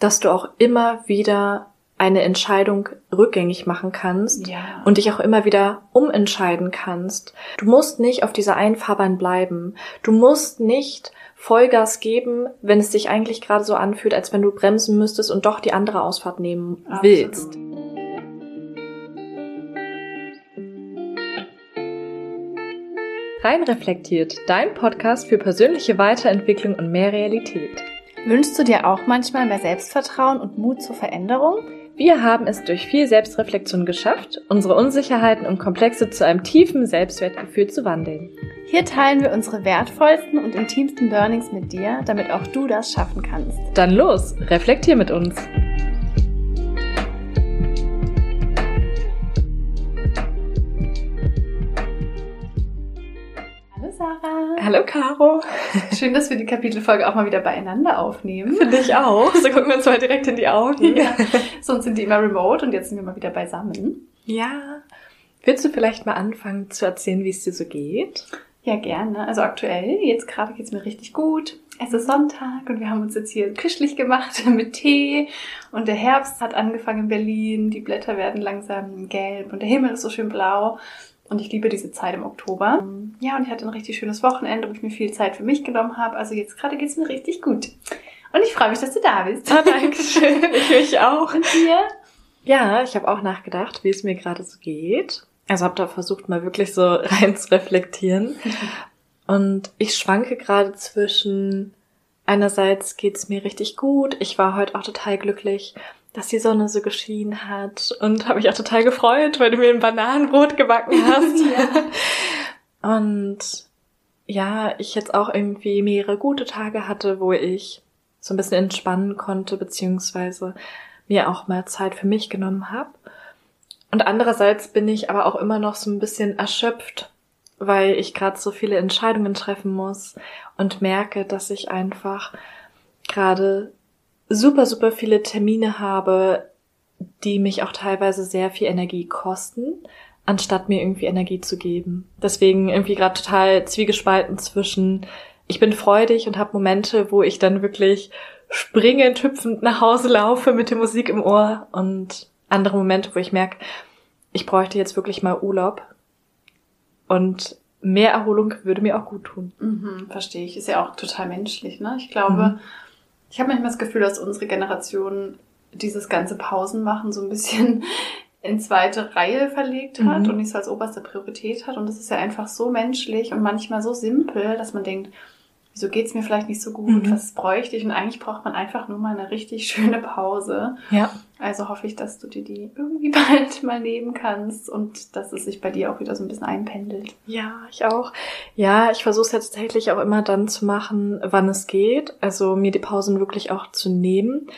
dass du auch immer wieder eine Entscheidung rückgängig machen kannst Ja. und dich auch immer wieder umentscheiden kannst. Du musst nicht auf dieser einen Fahrbahn bleiben. Du musst nicht Vollgas geben, wenn es sich eigentlich gerade so anfühlt, als wenn du bremsen müsstest und doch die andere Ausfahrt nehmen willst. Rein reflektiert, dein Podcast für persönliche Weiterentwicklung und mehr Realität. Wünschst du dir auch manchmal mehr Selbstvertrauen und Mut zur Veränderung? Wir haben es durch viel Selbstreflexion geschafft, unsere Unsicherheiten und Komplexe zu einem tiefen Selbstwertgefühl zu wandeln. Hier teilen wir unsere wertvollsten und intimsten Learnings mit dir, damit auch du das schaffen kannst. Dann los, reflektier mit uns. Sarah. Hallo Caro. Schön, dass wir die Kapitelfolge auch mal wieder beieinander aufnehmen. Finde ich auch. So gucken wir uns mal direkt in die Augen. Ja. Sonst sind die immer remote und jetzt sind wir mal wieder beisammen. ja. Willst du vielleicht mal anfangen zu erzählen, wie es dir so geht? Ja, gerne. Also aktuell, jetzt gerade geht's mir richtig gut. Es ist Sonntag und wir haben uns jetzt hier kuschelig gemacht mit Tee und der Herbst hat angefangen in Berlin. Die Blätter werden langsam gelb und der Himmel ist so schön blau. Und ich liebe diese Zeit im Oktober. Ja, und ich hatte ein richtig schönes Wochenende, wo ich mir viel Zeit für mich genommen habe. Also jetzt gerade geht's mir richtig gut. Und ich freue mich, dass du da bist. Ah, danke schön. Ich mich auch. Und dir? Ja, ich habe auch nachgedacht, wie es mir gerade so geht. Also habe da versucht, mal wirklich so rein zu reflektieren. Und ich schwanke gerade zwischen, einerseits geht's mir richtig gut. Ich war heute auch total glücklich, dass die Sonne so geschienen hat. Und habe mich auch total gefreut, weil du mir ein Bananenbrot gebacken hast. Und ja, ich jetzt auch irgendwie mehrere gute Tage hatte, wo ich so ein bisschen entspannen konnte, beziehungsweise mir auch mal Zeit für mich genommen habe. Und andererseits bin ich aber auch immer noch so ein bisschen erschöpft, weil ich gerade so viele Entscheidungen treffen muss und merke, dass ich einfach gerade super, super viele Termine habe, die mich auch teilweise sehr viel Energie kosten, anstatt mir irgendwie Energie zu geben. Deswegen irgendwie gerade total zwiegespalten zwischen, ich bin freudig und habe Momente, wo ich dann wirklich springend, hüpfend nach Hause laufe mit der Musik im Ohr und andere Momente, wo ich merke, ich bräuchte jetzt wirklich mal Urlaub und mehr Erholung würde mir auch gut tun. Mhm, verstehe ich. Ist ja auch total menschlich, ne? Ich glaube, ich habe manchmal das Gefühl, dass unsere Generation dieses ganze Pausenmachen so ein bisschen in zweite Reihe verlegt hat Mhm. und nicht so als oberste Priorität hat. Und das ist ja einfach so menschlich und manchmal so simpel, dass man denkt, wieso geht's mir vielleicht nicht so gut? Mhm. Was bräuchte ich? Und eigentlich braucht man einfach nur mal eine richtig schöne Pause. Ja. Also hoffe ich, dass du dir die irgendwie bald mal nehmen kannst und dass es sich bei dir auch wieder so ein bisschen einpendelt. Ja, ich auch. Ja, ich versuche es jetzt tatsächlich auch immer dann zu machen, wann es geht. Also mir die Pausen wirklich auch zu nehmen.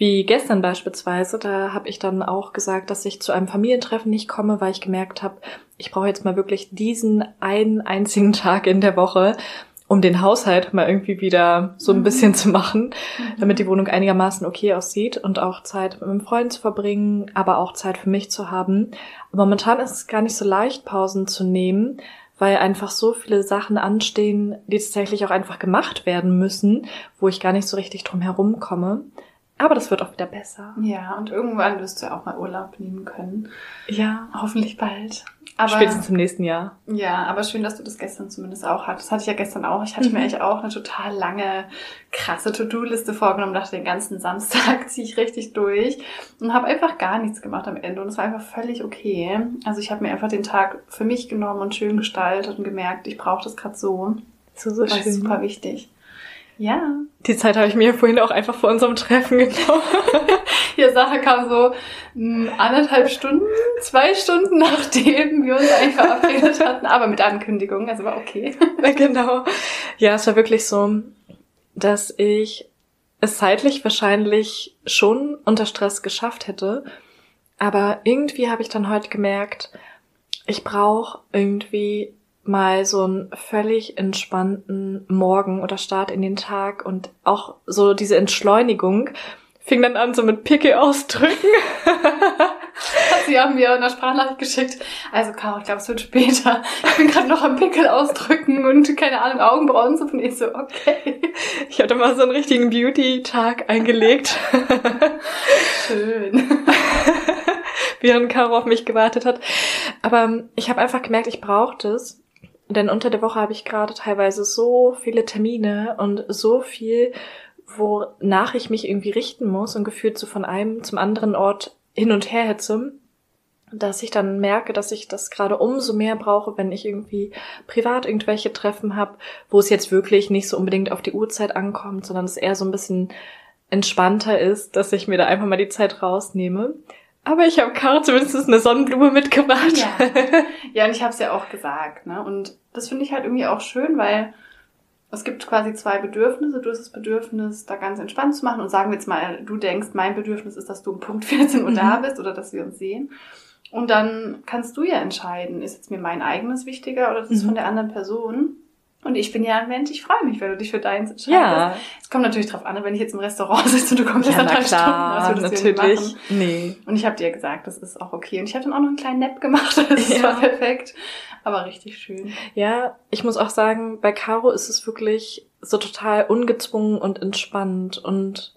Wie gestern beispielsweise, da habe ich dann auch gesagt, dass ich zu einem Familientreffen nicht komme, weil ich gemerkt habe, ich brauche jetzt mal wirklich diesen einen einzigen Tag in der Woche, um den Haushalt mal irgendwie wieder so ein Mhm. bisschen zu machen, damit die Wohnung einigermaßen okay aussieht und auch Zeit mit meinem Freund zu verbringen, aber auch Zeit für mich zu haben. Momentan ist es gar nicht so leicht, Pausen zu nehmen, weil einfach so viele Sachen anstehen, die tatsächlich auch einfach gemacht werden müssen, wo ich gar nicht so richtig drum herum komme. Aber das wird auch wieder besser. Ja, und irgendwann wirst du ja auch mal Urlaub nehmen können. Ja. Hoffentlich bald. Aber Spätestens im nächsten Jahr. ja, aber schön, dass du das gestern zumindest auch hattest. Das hatte ich ja gestern auch. Ich hatte Mhm. mir eigentlich auch eine total lange, krasse To-Do-Liste vorgenommen. Dachte, den ganzen Samstag ziehe ich richtig durch und habe einfach gar nichts gemacht am Ende. Und es war einfach völlig okay. Also ich habe mir einfach den Tag für mich genommen und schön gestaltet und gemerkt, ich brauche das gerade so. So, so Das ist schön. super wichtig. Ja. Die Zeit habe ich mir vorhin auch einfach vor unserem Treffen genommen. Hier Sache kam so mh, anderthalb Stunden, zwei Stunden nachdem wir uns eigentlich verabredet hatten, aber mit Ankündigung, also war okay. genau. Ja, es war wirklich so, dass ich es zeitlich wahrscheinlich schon unter Stress geschafft hätte. Aber irgendwie habe ich dann heute gemerkt, ich brauche irgendwie mal so einen völlig entspannten Morgen oder Start in den Tag und auch so diese Entschleunigung fing dann an so mit Pickel ausdrücken. Sie haben mir eine Sprachnachricht geschickt. Also, Caro, ich glaube, es wird später. Ich bin gerade noch am Pickel ausdrücken und keine Ahnung, Augenbrauen zu Ich so, okay. Ich hatte mal so einen richtigen Beauty-Tag eingelegt. Schön. Während Caro auf mich gewartet hat. Aber ich habe einfach gemerkt, ich brauchte es. Denn unter der Woche habe ich gerade teilweise so viele Termine und so viel, wonach ich mich irgendwie richten muss und gefühlt so von einem zum anderen Ort hin und her hetze, dass ich dann merke, dass ich das gerade umso mehr brauche, wenn ich irgendwie privat irgendwelche Treffen habe, wo es jetzt wirklich nicht so unbedingt auf die Uhrzeit ankommt, sondern es eher so ein bisschen entspannter ist, dass ich mir da einfach mal die Zeit rausnehme. Aber ich habe Caro zumindest eine Sonnenblume mitgebracht. Ja, ja und ich habe es ja auch gesagt. Ne? Und das finde ich halt irgendwie auch schön, weil es gibt quasi zwei Bedürfnisse. Du hast das Bedürfnis, da ganz entspannt zu machen. Und sagen wir jetzt mal, du denkst, mein Bedürfnis ist, dass du um Punkt 14 Uhr mhm. da bist oder dass wir uns sehen. Und dann kannst du ja entscheiden, ist jetzt mir mein eigenes wichtiger oder das ist mhm. von der anderen Person. Und ich bin ja ein Mensch, ich freue mich, wenn du dich für deins entscheidest. Ja. Es kommt natürlich drauf an, wenn ich jetzt im Restaurant sitze und du kommst ja, erst nach drei klar, Stunden, was würdest natürlich. machen? Nee. Und ich habe dir gesagt, das ist auch okay. Und ich habe dann auch noch einen kleinen Nap gemacht, das ja. war perfekt. Aber richtig schön. Ja, ich muss auch sagen, bei Caro ist es wirklich so total ungezwungen und entspannt und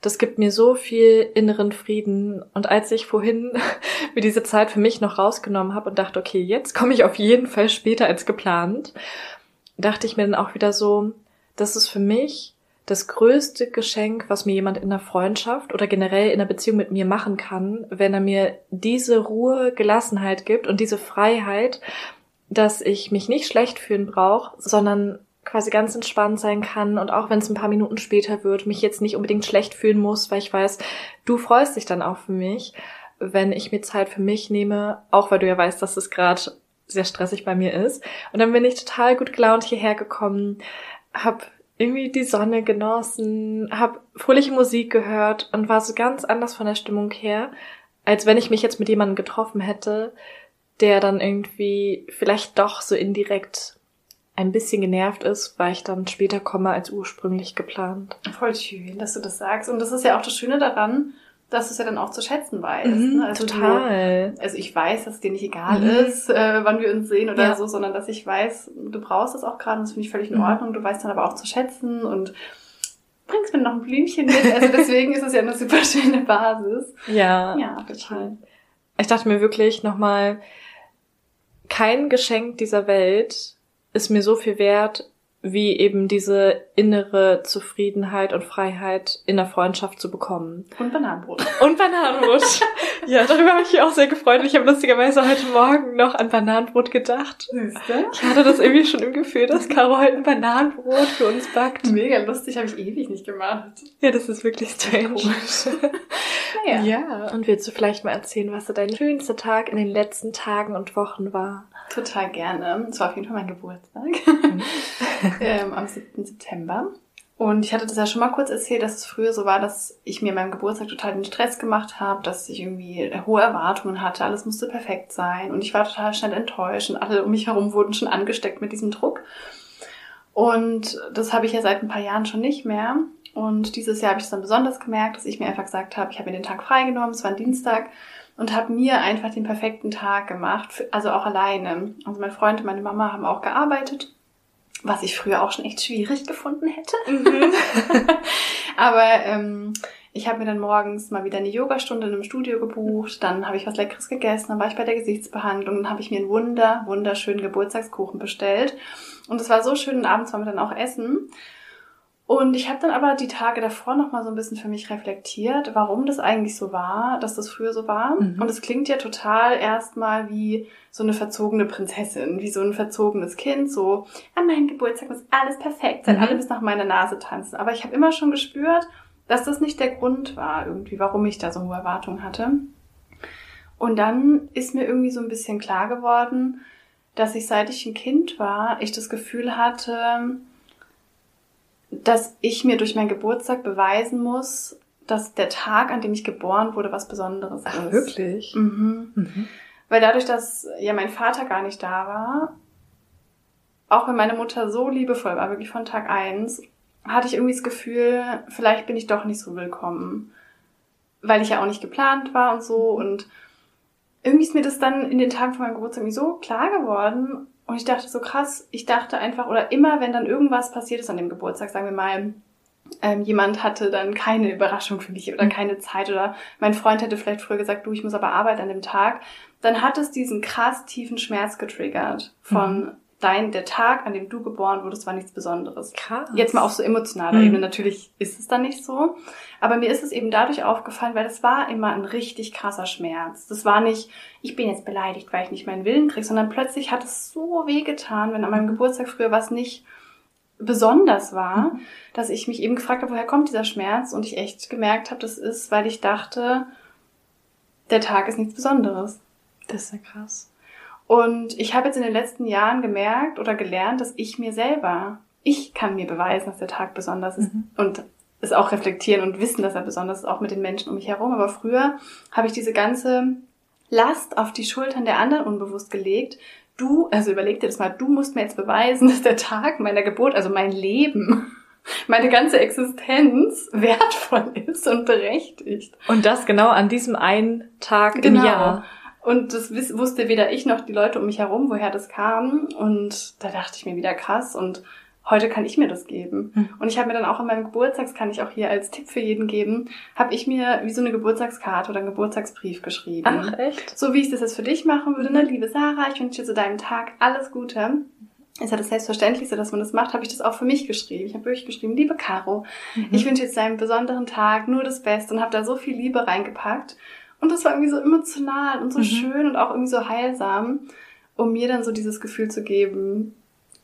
das gibt mir so viel inneren Frieden. Und als ich vorhin mir diese Zeit für mich noch rausgenommen habe und dachte, okay, jetzt komme ich auf jeden Fall später als geplant dachte ich mir dann auch wieder so, das ist für mich das größte Geschenk, was mir jemand in der Freundschaft oder generell in der Beziehung mit mir machen kann, wenn er mir diese Ruhe, Gelassenheit gibt und diese Freiheit, dass ich mich nicht schlecht fühlen brauche, sondern quasi ganz entspannt sein kann und auch wenn es ein paar Minuten später wird, mich jetzt nicht unbedingt schlecht fühlen muss, weil ich weiß, du freust dich dann auch für mich, wenn ich mir Zeit für mich nehme, auch weil du ja weißt, dass es gerade sehr stressig bei mir ist. Und dann bin ich total gut gelaunt hierher gekommen, hab irgendwie die Sonne genossen, hab fröhliche Musik gehört und war so ganz anders von der Stimmung her, als wenn ich mich jetzt mit jemandem getroffen hätte, der dann irgendwie vielleicht doch so indirekt ein bisschen genervt ist, weil ich dann später komme als ursprünglich geplant. Voll schön, dass du das sagst. Und das ist ja auch das Schöne daran, dass du es ja dann auch zu schätzen weißt. Mhm, ne? also total. Du, also ich weiß, dass es dir nicht egal mhm. ist, äh, wann wir uns sehen oder ja. so, sondern dass ich weiß, du brauchst es auch gerade und das finde ich völlig in mhm. Ordnung. Du weißt dann aber auch zu schätzen und bringst mir noch ein Blümchen mit. Also deswegen ist es ja eine super schöne Basis. Ja, ja total. Ich dachte mir wirklich nochmal, kein Geschenk dieser Welt ist mir so viel wert wie eben diese innere Zufriedenheit und Freiheit in der Freundschaft zu bekommen. Und Bananenbrot. Und Bananenbrot. ja, darüber habe ich mich auch sehr gefreut. Und ich habe lustigerweise heute Morgen noch an Bananenbrot gedacht. Siehste? Ich hatte das irgendwie schon im Gefühl, dass Caro heute ein Bananenbrot für uns backt. Mega lustig, habe ich ewig nicht gemacht. Ja, das ist wirklich strange. naja. Ja. Und willst du vielleicht mal erzählen, was so dein schönster Tag in den letzten Tagen und Wochen war? Total gerne. Es war auf jeden Fall mein Geburtstag. Mhm. ähm, am 7. September. Und ich hatte das ja schon mal kurz erzählt, dass es früher so war, dass ich mir meinem Geburtstag total den Stress gemacht habe, dass ich irgendwie hohe Erwartungen hatte, alles musste perfekt sein und ich war total schnell enttäuscht und alle um mich herum wurden schon angesteckt mit diesem Druck. Und das habe ich ja seit ein paar Jahren schon nicht mehr. Und dieses Jahr habe ich es dann besonders gemerkt, dass ich mir einfach gesagt habe, ich habe mir den Tag freigenommen, es war ein Dienstag und habe mir einfach den perfekten Tag gemacht, also auch alleine. Also mein Freund und meine Mama haben auch gearbeitet was ich früher auch schon echt schwierig gefunden hätte. Mhm. Aber ähm, ich habe mir dann morgens mal wieder eine Yogastunde in einem Studio gebucht, dann habe ich was Leckeres gegessen, dann war ich bei der Gesichtsbehandlung, dann habe ich mir einen wunder, wunderschönen Geburtstagskuchen bestellt. Und es war so schön und abends waren wir dann auch essen. Und ich habe dann aber die Tage davor noch mal so ein bisschen für mich reflektiert, warum das eigentlich so war, dass das früher so war. Mhm. Und es klingt ja total erstmal wie so eine verzogene Prinzessin, wie so ein verzogenes Kind, so an meinem Geburtstag muss alles perfekt sein, mhm. alle bis nach meiner Nase tanzen. Aber ich habe immer schon gespürt, dass das nicht der Grund war, irgendwie, warum ich da so hohe Erwartungen hatte. Und dann ist mir irgendwie so ein bisschen klar geworden, dass ich, seit ich ein Kind war, ich das Gefühl hatte, dass ich mir durch meinen Geburtstag beweisen muss, dass der Tag, an dem ich geboren wurde, was Besonderes Ach, ist. Wirklich? Mhm. mhm. Weil dadurch, dass ja mein Vater gar nicht da war, auch wenn meine Mutter so liebevoll war, wirklich von Tag eins, hatte ich irgendwie das Gefühl, vielleicht bin ich doch nicht so willkommen. Weil ich ja auch nicht geplant war und so. Und irgendwie ist mir das dann in den Tagen von meinem Geburtstag irgendwie so klar geworden. Und ich dachte so krass, ich dachte einfach, oder immer, wenn dann irgendwas passiert ist an dem Geburtstag, sagen wir mal, ähm, jemand hatte dann keine Überraschung für mich oder mhm. keine Zeit oder mein Freund hätte vielleicht früher gesagt, du, ich muss aber arbeiten an dem Tag, dann hat es diesen krass tiefen Schmerz getriggert von mhm. Dein, der Tag, an dem du geboren wurdest, war nichts Besonderes. Krass. Jetzt mal auf so emotionaler mhm. Ebene. Natürlich ist es dann nicht so. Aber mir ist es eben dadurch aufgefallen, weil es war immer ein richtig krasser Schmerz. Das war nicht, ich bin jetzt beleidigt, weil ich nicht meinen Willen kriege, sondern plötzlich hat es so weh getan, wenn an meinem Geburtstag früher was nicht besonders war, mhm. dass ich mich eben gefragt habe, woher kommt dieser Schmerz und ich echt gemerkt habe, das ist, weil ich dachte, der Tag ist nichts Besonderes. Das ist ja krass. Und ich habe jetzt in den letzten Jahren gemerkt oder gelernt, dass ich mir selber, ich kann mir beweisen, dass der Tag besonders ist mhm. und es auch reflektieren und wissen, dass er besonders ist, auch mit den Menschen um mich herum. Aber früher habe ich diese ganze Last auf die Schultern der anderen unbewusst gelegt, du, also überleg dir das mal, du musst mir jetzt beweisen, dass der Tag meiner Geburt, also mein Leben, meine ganze Existenz wertvoll ist und berechtigt. Und das genau an diesem einen Tag genau. im Jahr. Und das wusste weder ich noch die Leute um mich herum, woher das kam. Und da dachte ich mir wieder krass. Und heute kann ich mir das geben. Hm. Und ich habe mir dann auch an meinem Geburtstag, kann ich auch hier als Tipp für jeden geben, habe ich mir wie so eine Geburtstagskarte oder einen Geburtstagsbrief geschrieben. Ach, echt? So wie ich das jetzt für dich machen würde, ne? Liebe Sarah, ich wünsche dir zu deinem Tag alles Gute. Ist ja das Selbstverständlichste, dass man das macht, habe ich das auch für mich geschrieben. Ich habe wirklich geschrieben, liebe Caro, mhm. ich wünsche jetzt deinen besonderen Tag nur das Beste und habe da so viel Liebe reingepackt. Und das war irgendwie so emotional und so mhm. schön und auch irgendwie so heilsam, um mir dann so dieses Gefühl zu geben,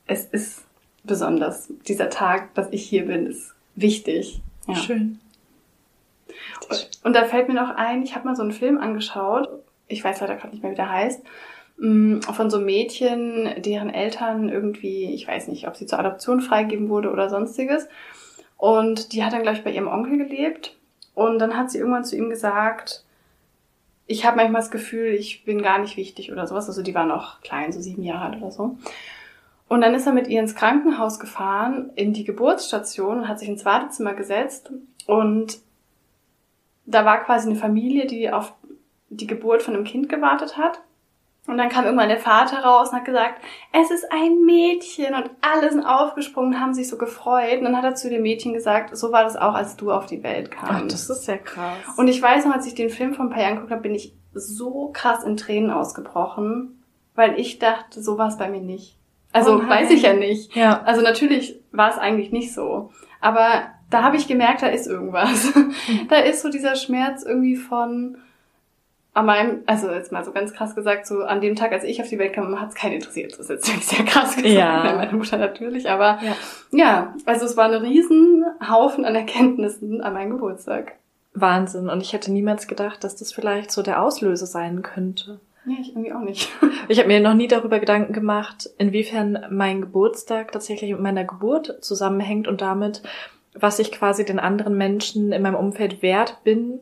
es ist besonders. Dieser Tag, dass ich hier bin, ist wichtig. Ja. Schön. Und, und da fällt mir noch ein, ich habe mal so einen Film angeschaut, ich weiß leider gerade nicht mehr, wie der heißt, mm, von so Mädchen, deren Eltern irgendwie, ich weiß nicht, ob sie zur Adoption freigegeben wurde oder sonstiges. Und die hat dann, glaube ich, bei ihrem Onkel gelebt. Und dann hat sie irgendwann zu ihm gesagt, ich habe manchmal das Gefühl, ich bin gar nicht wichtig oder sowas. Also die war noch klein, so sieben Jahre alt oder so. Und dann ist er mit ihr ins Krankenhaus gefahren, in die Geburtsstation und hat sich ins Wartezimmer gesetzt. Und da war quasi eine Familie, die auf die Geburt von einem Kind gewartet hat. Und dann kam irgendwann der Vater raus und hat gesagt, es ist ein Mädchen und alle sind aufgesprungen, haben sich so gefreut. Und dann hat er zu dem Mädchen gesagt, so war das auch, als du auf die Welt kamst. Ach, das ist ja krass. Und ich weiß noch, als ich den Film vor ein paar Jahren geguckt habe, bin ich so krass in Tränen ausgebrochen, weil ich dachte, so war es bei mir nicht. Also oh weiß ich ja nicht. Ja. Also natürlich war es eigentlich nicht so. Aber da habe ich gemerkt, da ist irgendwas. Mhm. da ist so dieser Schmerz irgendwie von an meinem, also jetzt mal so ganz krass gesagt, so an dem Tag, als ich auf die Welt kam, hat es keinen interessiert. Das ist jetzt sehr krass gesagt, ja. meine Mutter natürlich, aber ja. ja, also es war ein riesen Haufen an Erkenntnissen an meinem Geburtstag. Wahnsinn. Und ich hätte niemals gedacht, dass das vielleicht so der Auslöser sein könnte. Nee, ich irgendwie auch nicht. ich habe mir noch nie darüber Gedanken gemacht, inwiefern mein Geburtstag tatsächlich mit meiner Geburt zusammenhängt und damit, was ich quasi den anderen Menschen in meinem Umfeld wert bin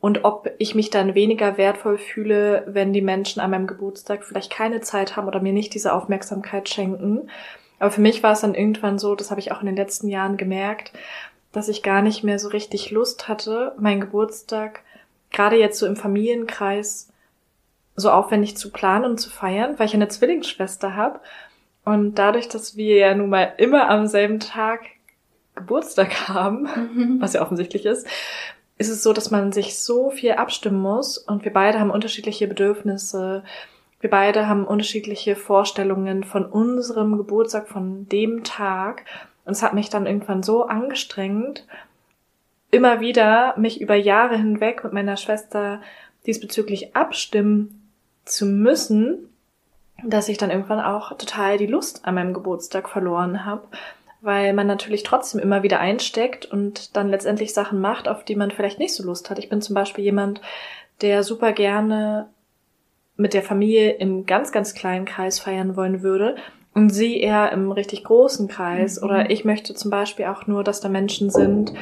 und ob ich mich dann weniger wertvoll fühle, wenn die Menschen an meinem Geburtstag vielleicht keine Zeit haben oder mir nicht diese Aufmerksamkeit schenken. Aber für mich war es dann irgendwann so, das habe ich auch in den letzten Jahren gemerkt, dass ich gar nicht mehr so richtig Lust hatte, meinen Geburtstag gerade jetzt so im Familienkreis so aufwendig zu planen und zu feiern, weil ich eine Zwillingsschwester habe. Und dadurch, dass wir ja nun mal immer am selben Tag Geburtstag haben, mhm. was ja offensichtlich ist, ist es so, dass man sich so viel abstimmen muss und wir beide haben unterschiedliche Bedürfnisse. Wir beide haben unterschiedliche Vorstellungen von unserem Geburtstag, von dem Tag. Und es hat mich dann irgendwann so angestrengt, immer wieder mich über Jahre hinweg mit meiner Schwester diesbezüglich abstimmen zu müssen, dass ich dann irgendwann auch total die Lust an meinem Geburtstag verloren habe, weil man natürlich trotzdem immer wieder einsteckt und dann letztendlich Sachen macht, auf die man vielleicht nicht so Lust hat. Ich bin zum Beispiel jemand, der super gerne mit der Familie im ganz, ganz kleinen Kreis feiern wollen würde und sie eher im richtig großen Kreis. Mhm. Oder ich möchte zum Beispiel auch nur, dass da Menschen sind,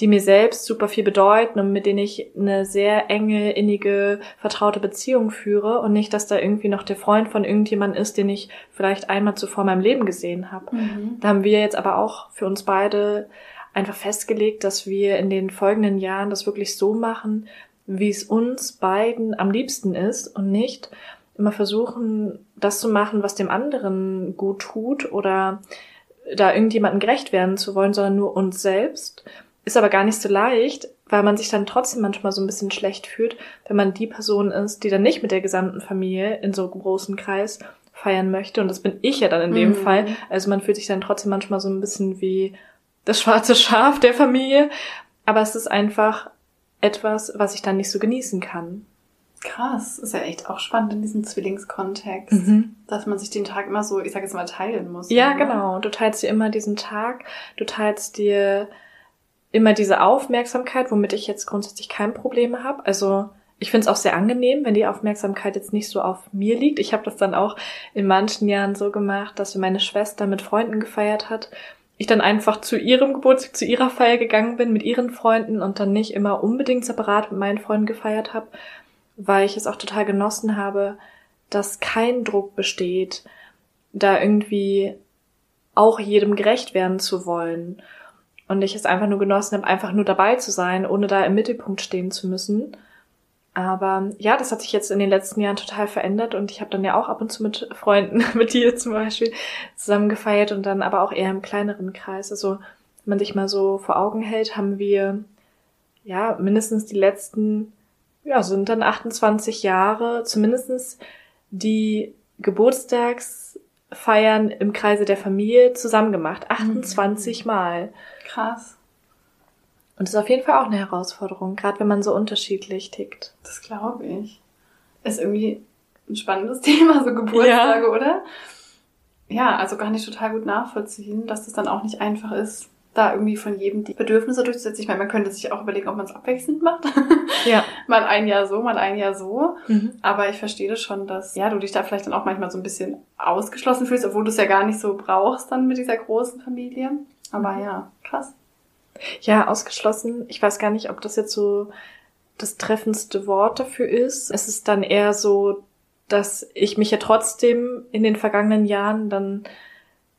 die mir selbst super viel bedeuten und mit denen ich eine sehr enge, innige, vertraute Beziehung führe und nicht, dass da irgendwie noch der Freund von irgendjemand ist, den ich vielleicht einmal zuvor in meinem Leben gesehen habe. Mhm. Da haben wir jetzt aber auch für uns beide einfach festgelegt, dass wir in den folgenden Jahren das wirklich so machen, wie es uns beiden am liebsten ist und nicht immer versuchen, das zu machen, was dem anderen gut tut oder da irgendjemandem gerecht werden zu wollen, sondern nur uns selbst. Ist aber gar nicht so leicht, weil man sich dann trotzdem manchmal so ein bisschen schlecht fühlt, wenn man die Person ist, die dann nicht mit der gesamten Familie in so einem großen Kreis feiern möchte. Und das bin ich ja dann in dem mhm. Fall. Also man fühlt sich dann trotzdem manchmal so ein bisschen wie das schwarze Schaf der Familie. Aber es ist einfach etwas, was ich dann nicht so genießen kann. Krass, ist ja echt auch spannend in diesem Zwillingskontext, mhm. dass man sich den Tag immer so, ich sag jetzt mal, teilen muss. Ja, oder? genau. Du teilst dir immer diesen Tag, du teilst dir immer diese Aufmerksamkeit, womit ich jetzt grundsätzlich kein Problem habe. Also ich finde es auch sehr angenehm, wenn die Aufmerksamkeit jetzt nicht so auf mir liegt. Ich habe das dann auch in manchen Jahren so gemacht, dass meine Schwester mit Freunden gefeiert hat ich dann einfach zu ihrem Geburtstag, zu ihrer Feier gegangen bin mit ihren Freunden und dann nicht immer unbedingt separat mit meinen Freunden gefeiert habe, weil ich es auch total genossen habe, dass kein Druck besteht, da irgendwie auch jedem gerecht werden zu wollen. Und ich es einfach nur genossen habe, einfach nur dabei zu sein, ohne da im Mittelpunkt stehen zu müssen. Aber ja, das hat sich jetzt in den letzten Jahren total verändert und ich habe dann ja auch ab und zu mit Freunden, mit dir zum Beispiel, zusammen gefeiert und dann aber auch eher im kleineren Kreis. Also wenn man sich mal so vor Augen hält, haben wir ja mindestens die letzten, ja, sind dann 28 Jahre, zumindestens die Geburtstagsfeiern im Kreise der Familie zusammen gemacht. 28 mhm. Mal. Krass. Und das ist auf jeden Fall auch eine Herausforderung, gerade wenn man so unterschiedlich tickt. Das glaube ich. Ist irgendwie ein spannendes Thema, so Geburtstage, ja. oder? Ja, also gar nicht total gut nachvollziehen, dass das dann auch nicht einfach ist, da irgendwie von jedem die Bedürfnisse durchzusetzen. Ich meine, man könnte sich auch überlegen, ob man es abwechselnd macht. Ja. mal ein Jahr so, mal ein Jahr so. Mhm. Aber ich verstehe das schon, dass ja, du dich da vielleicht dann auch manchmal so ein bisschen ausgeschlossen fühlst, obwohl du es ja gar nicht so brauchst dann mit dieser großen Familie. Aber ja, krass. Ja, ausgeschlossen. Ich weiß gar nicht, ob das jetzt so das treffendste Wort dafür ist. Es ist dann eher so, dass ich mich ja trotzdem in den vergangenen Jahren dann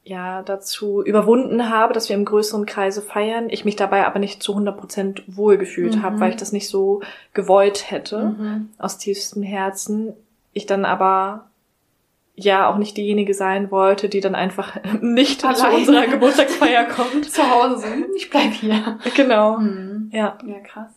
ja dazu überwunden habe, dass wir im größeren Kreise feiern. Ich mich dabei aber nicht zu 100 Prozent wohlgefühlt mhm. habe, weil ich das nicht so gewollt hätte mhm. aus tiefstem Herzen. Ich dann aber ja auch nicht diejenige sein wollte, die dann einfach nicht Alleine. zu unserer Geburtstagsfeier kommt. zu Hause. Ich bleib hier. Genau. Mhm. Ja. Ja, krass.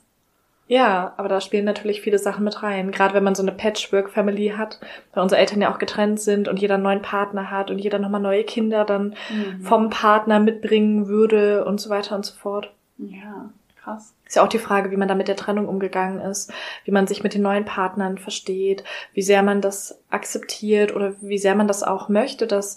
Ja, aber da spielen natürlich viele Sachen mit rein. Gerade wenn man so eine Patchwork-Family hat, weil unsere Eltern ja auch getrennt sind und jeder einen neuen Partner hat und jeder nochmal neue Kinder dann mhm. vom Partner mitbringen würde und so weiter und so fort. Ja, krass. Ist ja auch die Frage, wie man da mit der Trennung umgegangen ist, wie man sich mit den neuen Partnern versteht, wie sehr man das akzeptiert oder wie sehr man das auch möchte, dass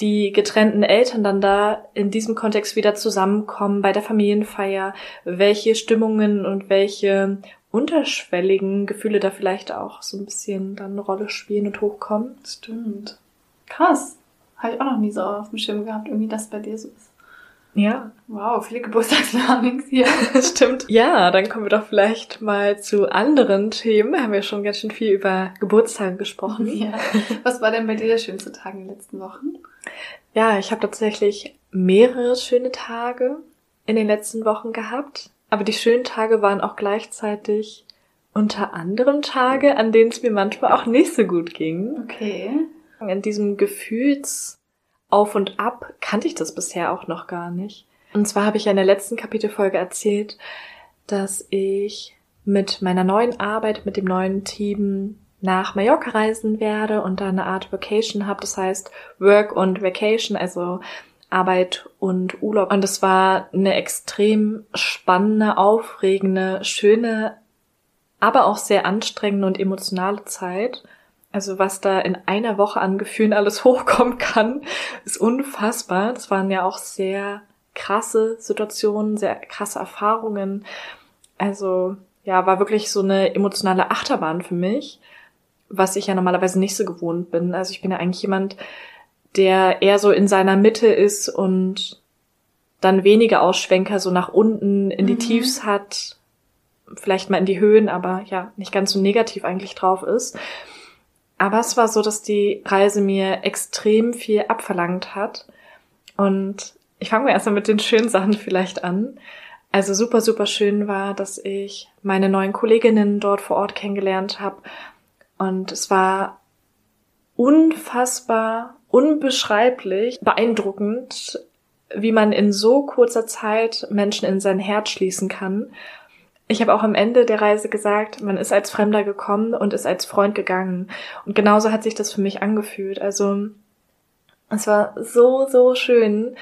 die getrennten Eltern dann da in diesem Kontext wieder zusammenkommen bei der Familienfeier, welche Stimmungen und welche unterschwelligen Gefühle da vielleicht auch so ein bisschen dann eine Rolle spielen und hochkommen. Stimmt. Krass. Habe ich auch noch nie so auf dem Schirm gehabt, irgendwie das bei dir so ist. Ja. Wow, viele Geburtstagslearnings hier. Stimmt. Ja, dann kommen wir doch vielleicht mal zu anderen Themen. Wir haben ja schon ganz schön viel über Geburtstage gesprochen. Ja. Was war denn bei dir der schönste Tag in den letzten Wochen? Ja, ich habe tatsächlich mehrere schöne Tage in den letzten Wochen gehabt. Aber die schönen Tage waren auch gleichzeitig unter anderem Tage, an denen es mir manchmal auch nicht so gut ging. Okay. In diesem Gefühls auf und ab kannte ich das bisher auch noch gar nicht. Und zwar habe ich ja in der letzten Kapitelfolge erzählt, dass ich mit meiner neuen Arbeit, mit dem neuen Team nach Mallorca reisen werde und da eine Art Vacation habe. Das heißt Work und Vacation, also Arbeit und Urlaub. Und es war eine extrem spannende, aufregende, schöne, aber auch sehr anstrengende und emotionale Zeit. Also was da in einer Woche an Gefühlen alles hochkommen kann, ist unfassbar. Das waren ja auch sehr krasse Situationen, sehr krasse Erfahrungen. Also ja, war wirklich so eine emotionale Achterbahn für mich, was ich ja normalerweise nicht so gewohnt bin. Also ich bin ja eigentlich jemand, der eher so in seiner Mitte ist und dann weniger Ausschwenker so nach unten in die mhm. Tiefs hat, vielleicht mal in die Höhen, aber ja, nicht ganz so negativ eigentlich drauf ist. Aber es war so, dass die Reise mir extrem viel abverlangt hat. Und ich fange mal erstmal mit den schönen Sachen vielleicht an. Also super, super schön war, dass ich meine neuen Kolleginnen dort vor Ort kennengelernt habe. Und es war unfassbar, unbeschreiblich, beeindruckend, wie man in so kurzer Zeit Menschen in sein Herz schließen kann. Ich habe auch am Ende der Reise gesagt, man ist als Fremder gekommen und ist als Freund gegangen. Und genauso hat sich das für mich angefühlt. Also es war so, so schön,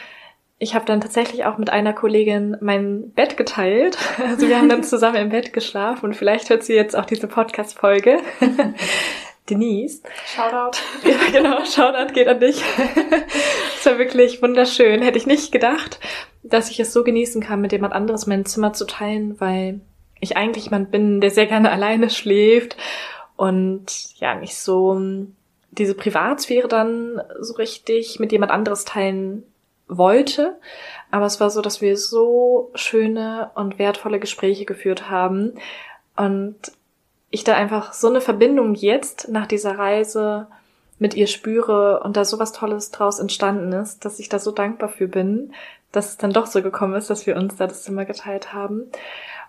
ich habe dann tatsächlich auch mit einer Kollegin mein Bett geteilt. Also wir haben dann zusammen im Bett geschlafen und vielleicht hört sie jetzt auch diese Podcast-Folge. Denise. Shoutout. Ja, genau. Shoutout geht an dich. Es war wirklich wunderschön. Hätte ich nicht gedacht, dass ich es so genießen kann, mit jemand anderes mein Zimmer zu teilen, weil ich eigentlich jemand bin, der sehr gerne alleine schläft und ja, nicht so diese Privatsphäre dann so richtig mit jemand anderes teilen wollte. Aber es war so, dass wir so schöne und wertvolle Gespräche geführt haben und ich da einfach so eine Verbindung jetzt nach dieser Reise mit ihr spüre und da so was Tolles draus entstanden ist, dass ich da so dankbar für bin, dass es dann doch so gekommen ist, dass wir uns da das Zimmer geteilt haben.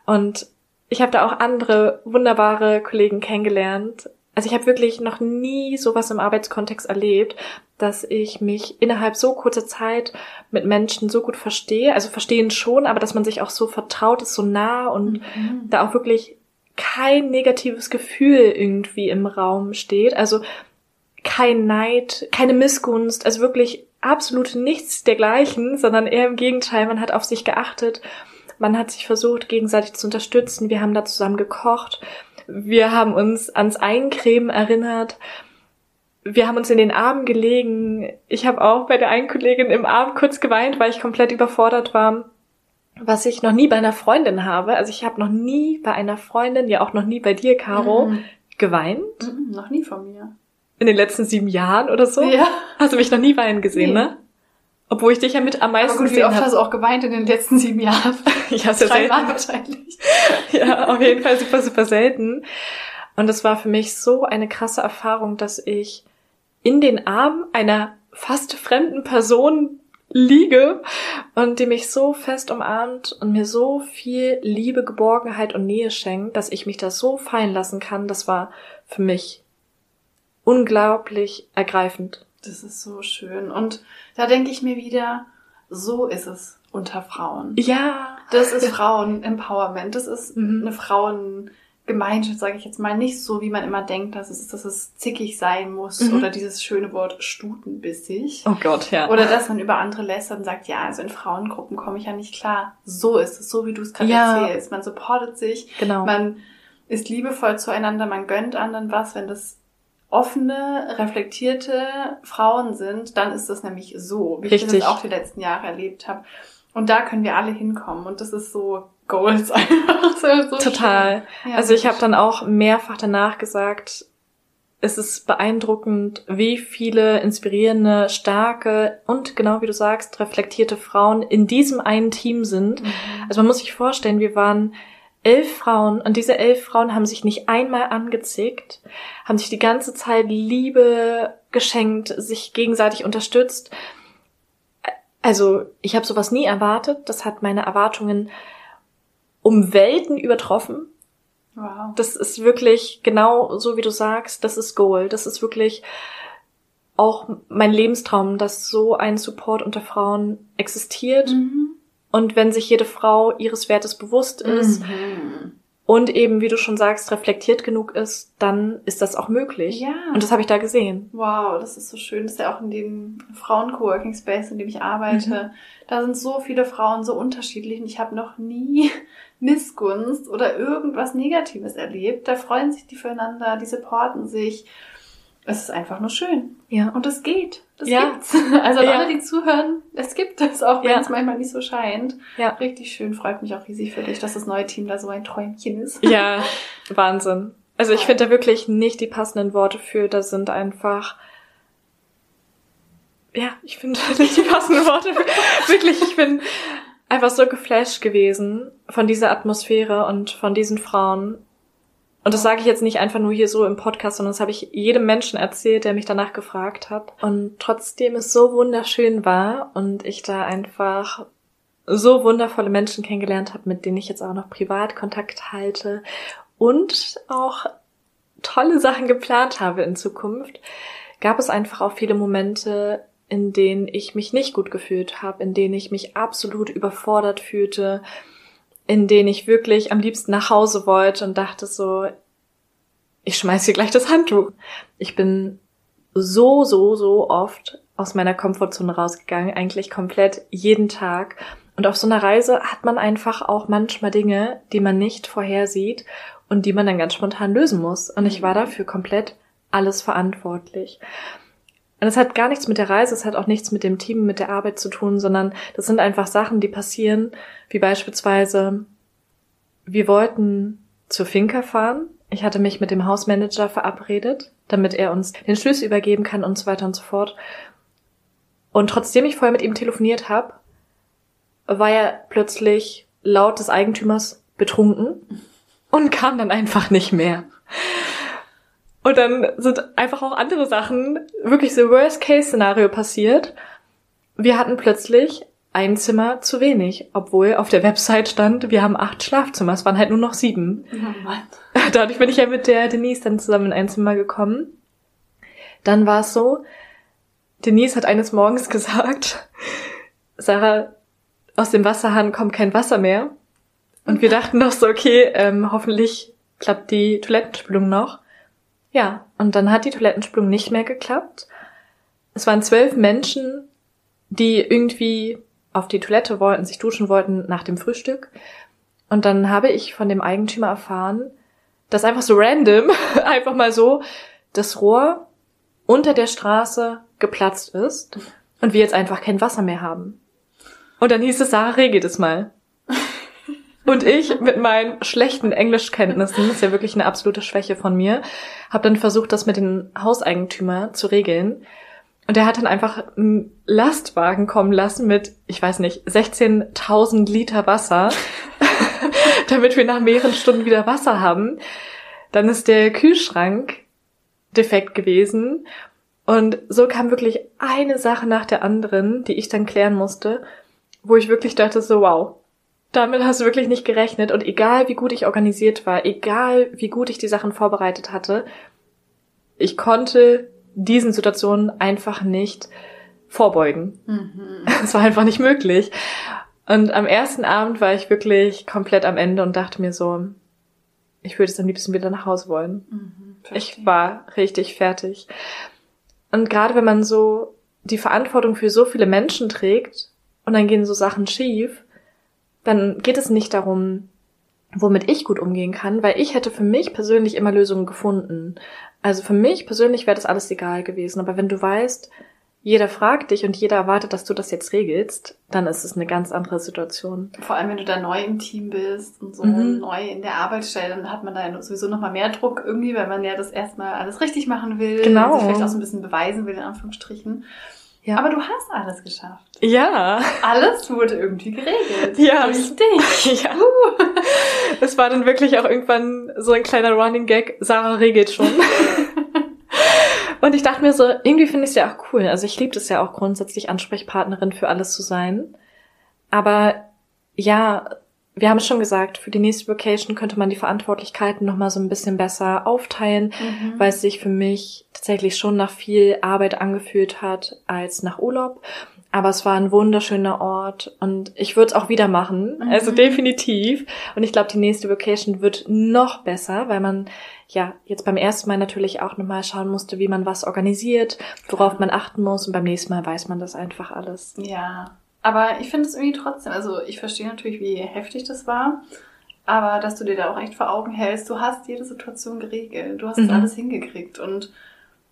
Und ich habe da auch andere wunderbare Kollegen kennengelernt, also ich habe wirklich noch nie sowas im Arbeitskontext erlebt, dass ich mich innerhalb so kurzer Zeit mit Menschen so gut verstehe. Also verstehen schon, aber dass man sich auch so vertraut ist, so nah und mhm. da auch wirklich kein negatives Gefühl irgendwie im Raum steht. Also kein Neid, keine Missgunst, also wirklich absolut nichts dergleichen, sondern eher im Gegenteil, man hat auf sich geachtet, man hat sich versucht, gegenseitig zu unterstützen, wir haben da zusammen gekocht wir haben uns ans Eincremen erinnert. Wir haben uns in den Arm gelegen. Ich habe auch bei der einen Kollegin im Arm kurz geweint, weil ich komplett überfordert war, was ich noch nie bei einer Freundin habe. Also ich habe noch nie bei einer Freundin, ja auch noch nie bei dir, Caro, mhm. geweint. Mhm, noch nie von mir. In den letzten sieben Jahren oder so? Ja. Hast du mich noch nie weinen gesehen, nee. ne? Obwohl ich dich ja mit am meisten Aber gut, wie oft hab. hast du auch geweint in den letzten sieben Jahren? ich hab's ja selten. wahrscheinlich. ja, auf jeden Fall super, super selten. Und es war für mich so eine krasse Erfahrung, dass ich in den Armen einer fast fremden Person liege und die mich so fest umarmt und mir so viel Liebe, Geborgenheit und Nähe schenkt, dass ich mich da so fallen lassen kann. Das war für mich unglaublich ergreifend. Das ist so schön. Und da denke ich mir wieder, so ist es unter Frauen. Ja. Das ist Frauen-Empowerment. Das ist mhm. eine Frauengemeinschaft, sage ich jetzt mal. Nicht so, wie man immer denkt, dass es, dass es zickig sein muss. Mhm. Oder dieses schöne Wort stutenbissig. Oh Gott, ja. Oder dass man über andere lästert und sagt, ja, also in Frauengruppen komme ich ja nicht klar. So ist es, so wie du es gerade ja. erzählst. Man supportet sich. Genau. Man ist liebevoll zueinander, man gönnt anderen was, wenn das offene, reflektierte Frauen sind, dann ist das nämlich so, wie Richtig. ich das auch die letzten Jahre erlebt habe. Und da können wir alle hinkommen. Und das ist so Goals einfach. So, Total. Ja, also ich habe dann auch mehrfach danach gesagt, es ist beeindruckend, wie viele inspirierende, starke und genau wie du sagst, reflektierte Frauen in diesem einen Team sind. Mhm. Also man muss sich vorstellen, wir waren elf Frauen und diese elf Frauen haben sich nicht einmal angezickt, haben sich die ganze Zeit Liebe geschenkt, sich gegenseitig unterstützt. Also ich habe sowas nie erwartet. Das hat meine Erwartungen um Welten übertroffen. Wow. Das ist wirklich genau so, wie du sagst. Das ist Goal. Das ist wirklich auch mein Lebenstraum, dass so ein Support unter Frauen existiert. Mhm und wenn sich jede Frau ihres Wertes bewusst ist mhm. und eben, wie du schon sagst, reflektiert genug ist, dann ist das auch möglich. Ja. Und das habe ich da gesehen. Wow, das ist so schön. Das ist ja auch in dem Frauen-Coworking Space, in dem ich arbeite. Mhm. Da sind so viele Frauen so unterschiedlich und ich habe noch nie Missgunst oder irgendwas Negatives erlebt. Da freuen sich die füreinander, die supporten sich. Es ist einfach nur schön. Ja. Und es geht. Das ja. gibt's. Also ja. alle, die zuhören, es gibt es, auch wenn ja. es manchmal nicht so scheint. Ja. Richtig schön. Freut mich auch riesig für dich, dass das neue Team da so ein Träumchen ist. Ja, Wahnsinn. Also ich finde da wirklich nicht die passenden Worte für. Da sind einfach ja, ich finde nicht die passenden Worte. wirklich, ich bin einfach so geflasht gewesen von dieser Atmosphäre und von diesen Frauen. Und das sage ich jetzt nicht einfach nur hier so im Podcast, sondern das habe ich jedem Menschen erzählt, der mich danach gefragt hat. Und trotzdem es so wunderschön war und ich da einfach so wundervolle Menschen kennengelernt habe, mit denen ich jetzt auch noch privat Kontakt halte und auch tolle Sachen geplant habe in Zukunft, gab es einfach auch viele Momente, in denen ich mich nicht gut gefühlt habe, in denen ich mich absolut überfordert fühlte, in denen ich wirklich am liebsten nach Hause wollte und dachte so, ich schmeiß hier gleich das Handtuch. Ich bin so, so, so oft aus meiner Komfortzone rausgegangen, eigentlich komplett jeden Tag. Und auf so einer Reise hat man einfach auch manchmal Dinge, die man nicht vorhersieht und die man dann ganz spontan lösen muss. Und ich war dafür komplett alles verantwortlich. Und es hat gar nichts mit der Reise, es hat auch nichts mit dem Team, mit der Arbeit zu tun, sondern das sind einfach Sachen, die passieren, wie beispielsweise, wir wollten zur Finca fahren. Ich hatte mich mit dem Hausmanager verabredet, damit er uns den Schlüssel übergeben kann und so weiter und so fort. Und trotzdem ich vorher mit ihm telefoniert habe, war er plötzlich laut des Eigentümers betrunken und kam dann einfach nicht mehr. Und dann sind einfach auch andere Sachen, wirklich so Worst-Case-Szenario passiert. Wir hatten plötzlich ein Zimmer zu wenig, obwohl auf der Website stand, wir haben acht Schlafzimmer. Es waren halt nur noch sieben. Oh. Dadurch bin ich ja mit der Denise dann zusammen in ein Zimmer gekommen. Dann war es so, Denise hat eines Morgens gesagt, Sarah, aus dem Wasserhahn kommt kein Wasser mehr. Und wir dachten noch so, okay, ähm, hoffentlich klappt die Toilettenspülung noch. Ja, und dann hat die Toilettenspülung nicht mehr geklappt. Es waren zwölf Menschen, die irgendwie auf die Toilette wollten, sich duschen wollten nach dem Frühstück. Und dann habe ich von dem Eigentümer erfahren, dass einfach so random, einfach mal so, das Rohr unter der Straße geplatzt ist und wir jetzt einfach kein Wasser mehr haben. Und dann hieß es, Sarah, regelt es mal. Und ich mit meinen schlechten Englischkenntnissen, das ist ja wirklich eine absolute Schwäche von mir, habe dann versucht, das mit dem Hauseigentümer zu regeln. Und er hat dann einfach einen Lastwagen kommen lassen mit, ich weiß nicht, 16.000 Liter Wasser, damit wir nach mehreren Stunden wieder Wasser haben. Dann ist der Kühlschrank defekt gewesen. Und so kam wirklich eine Sache nach der anderen, die ich dann klären musste, wo ich wirklich dachte so, wow, damit hast du wirklich nicht gerechnet. Und egal wie gut ich organisiert war, egal wie gut ich die Sachen vorbereitet hatte, ich konnte diesen Situationen einfach nicht vorbeugen. Es mhm. war einfach nicht möglich. Und am ersten Abend war ich wirklich komplett am Ende und dachte mir so, ich würde es am liebsten wieder nach Hause wollen. Mhm, ich war richtig fertig. Und gerade wenn man so die Verantwortung für so viele Menschen trägt und dann gehen so Sachen schief, dann geht es nicht darum, womit ich gut umgehen kann, weil ich hätte für mich persönlich immer Lösungen gefunden. Also für mich persönlich wäre das alles egal gewesen. Aber wenn du weißt, jeder fragt dich und jeder erwartet, dass du das jetzt regelst, dann ist es eine ganz andere Situation. Vor allem, wenn du da neu im Team bist und so mhm. neu in der Arbeitsstelle, dann hat man da sowieso nochmal mehr Druck irgendwie, weil man ja das erstmal alles richtig machen will, genau. sich vielleicht auch so ein bisschen beweisen will, in Anführungsstrichen. Ja. Aber du hast alles geschafft. Ja. Alles wurde irgendwie geregelt. Ja. Richtig. Ja. Uh. Es war dann wirklich auch irgendwann so ein kleiner Running Gag. Sarah regelt schon. Und ich dachte mir so, irgendwie finde ich es ja auch cool. Also ich liebe es ja auch grundsätzlich, Ansprechpartnerin für alles zu sein. Aber ja, wir haben es schon gesagt, für die nächste Vacation könnte man die Verantwortlichkeiten nochmal so ein bisschen besser aufteilen, mhm. weil es sich für mich tatsächlich schon nach viel Arbeit angefühlt hat als nach Urlaub. Aber es war ein wunderschöner Ort und ich würde es auch wieder machen. Mhm. Also definitiv. Und ich glaube, die nächste Vacation wird noch besser, weil man ja jetzt beim ersten Mal natürlich auch nochmal schauen musste, wie man was organisiert, worauf man achten muss. Und beim nächsten Mal weiß man das einfach alles. Ja, aber ich finde es irgendwie trotzdem, also ich verstehe natürlich, wie heftig das war, aber dass du dir da auch echt vor Augen hältst, du hast jede Situation geregelt, du hast mhm. alles hingekriegt und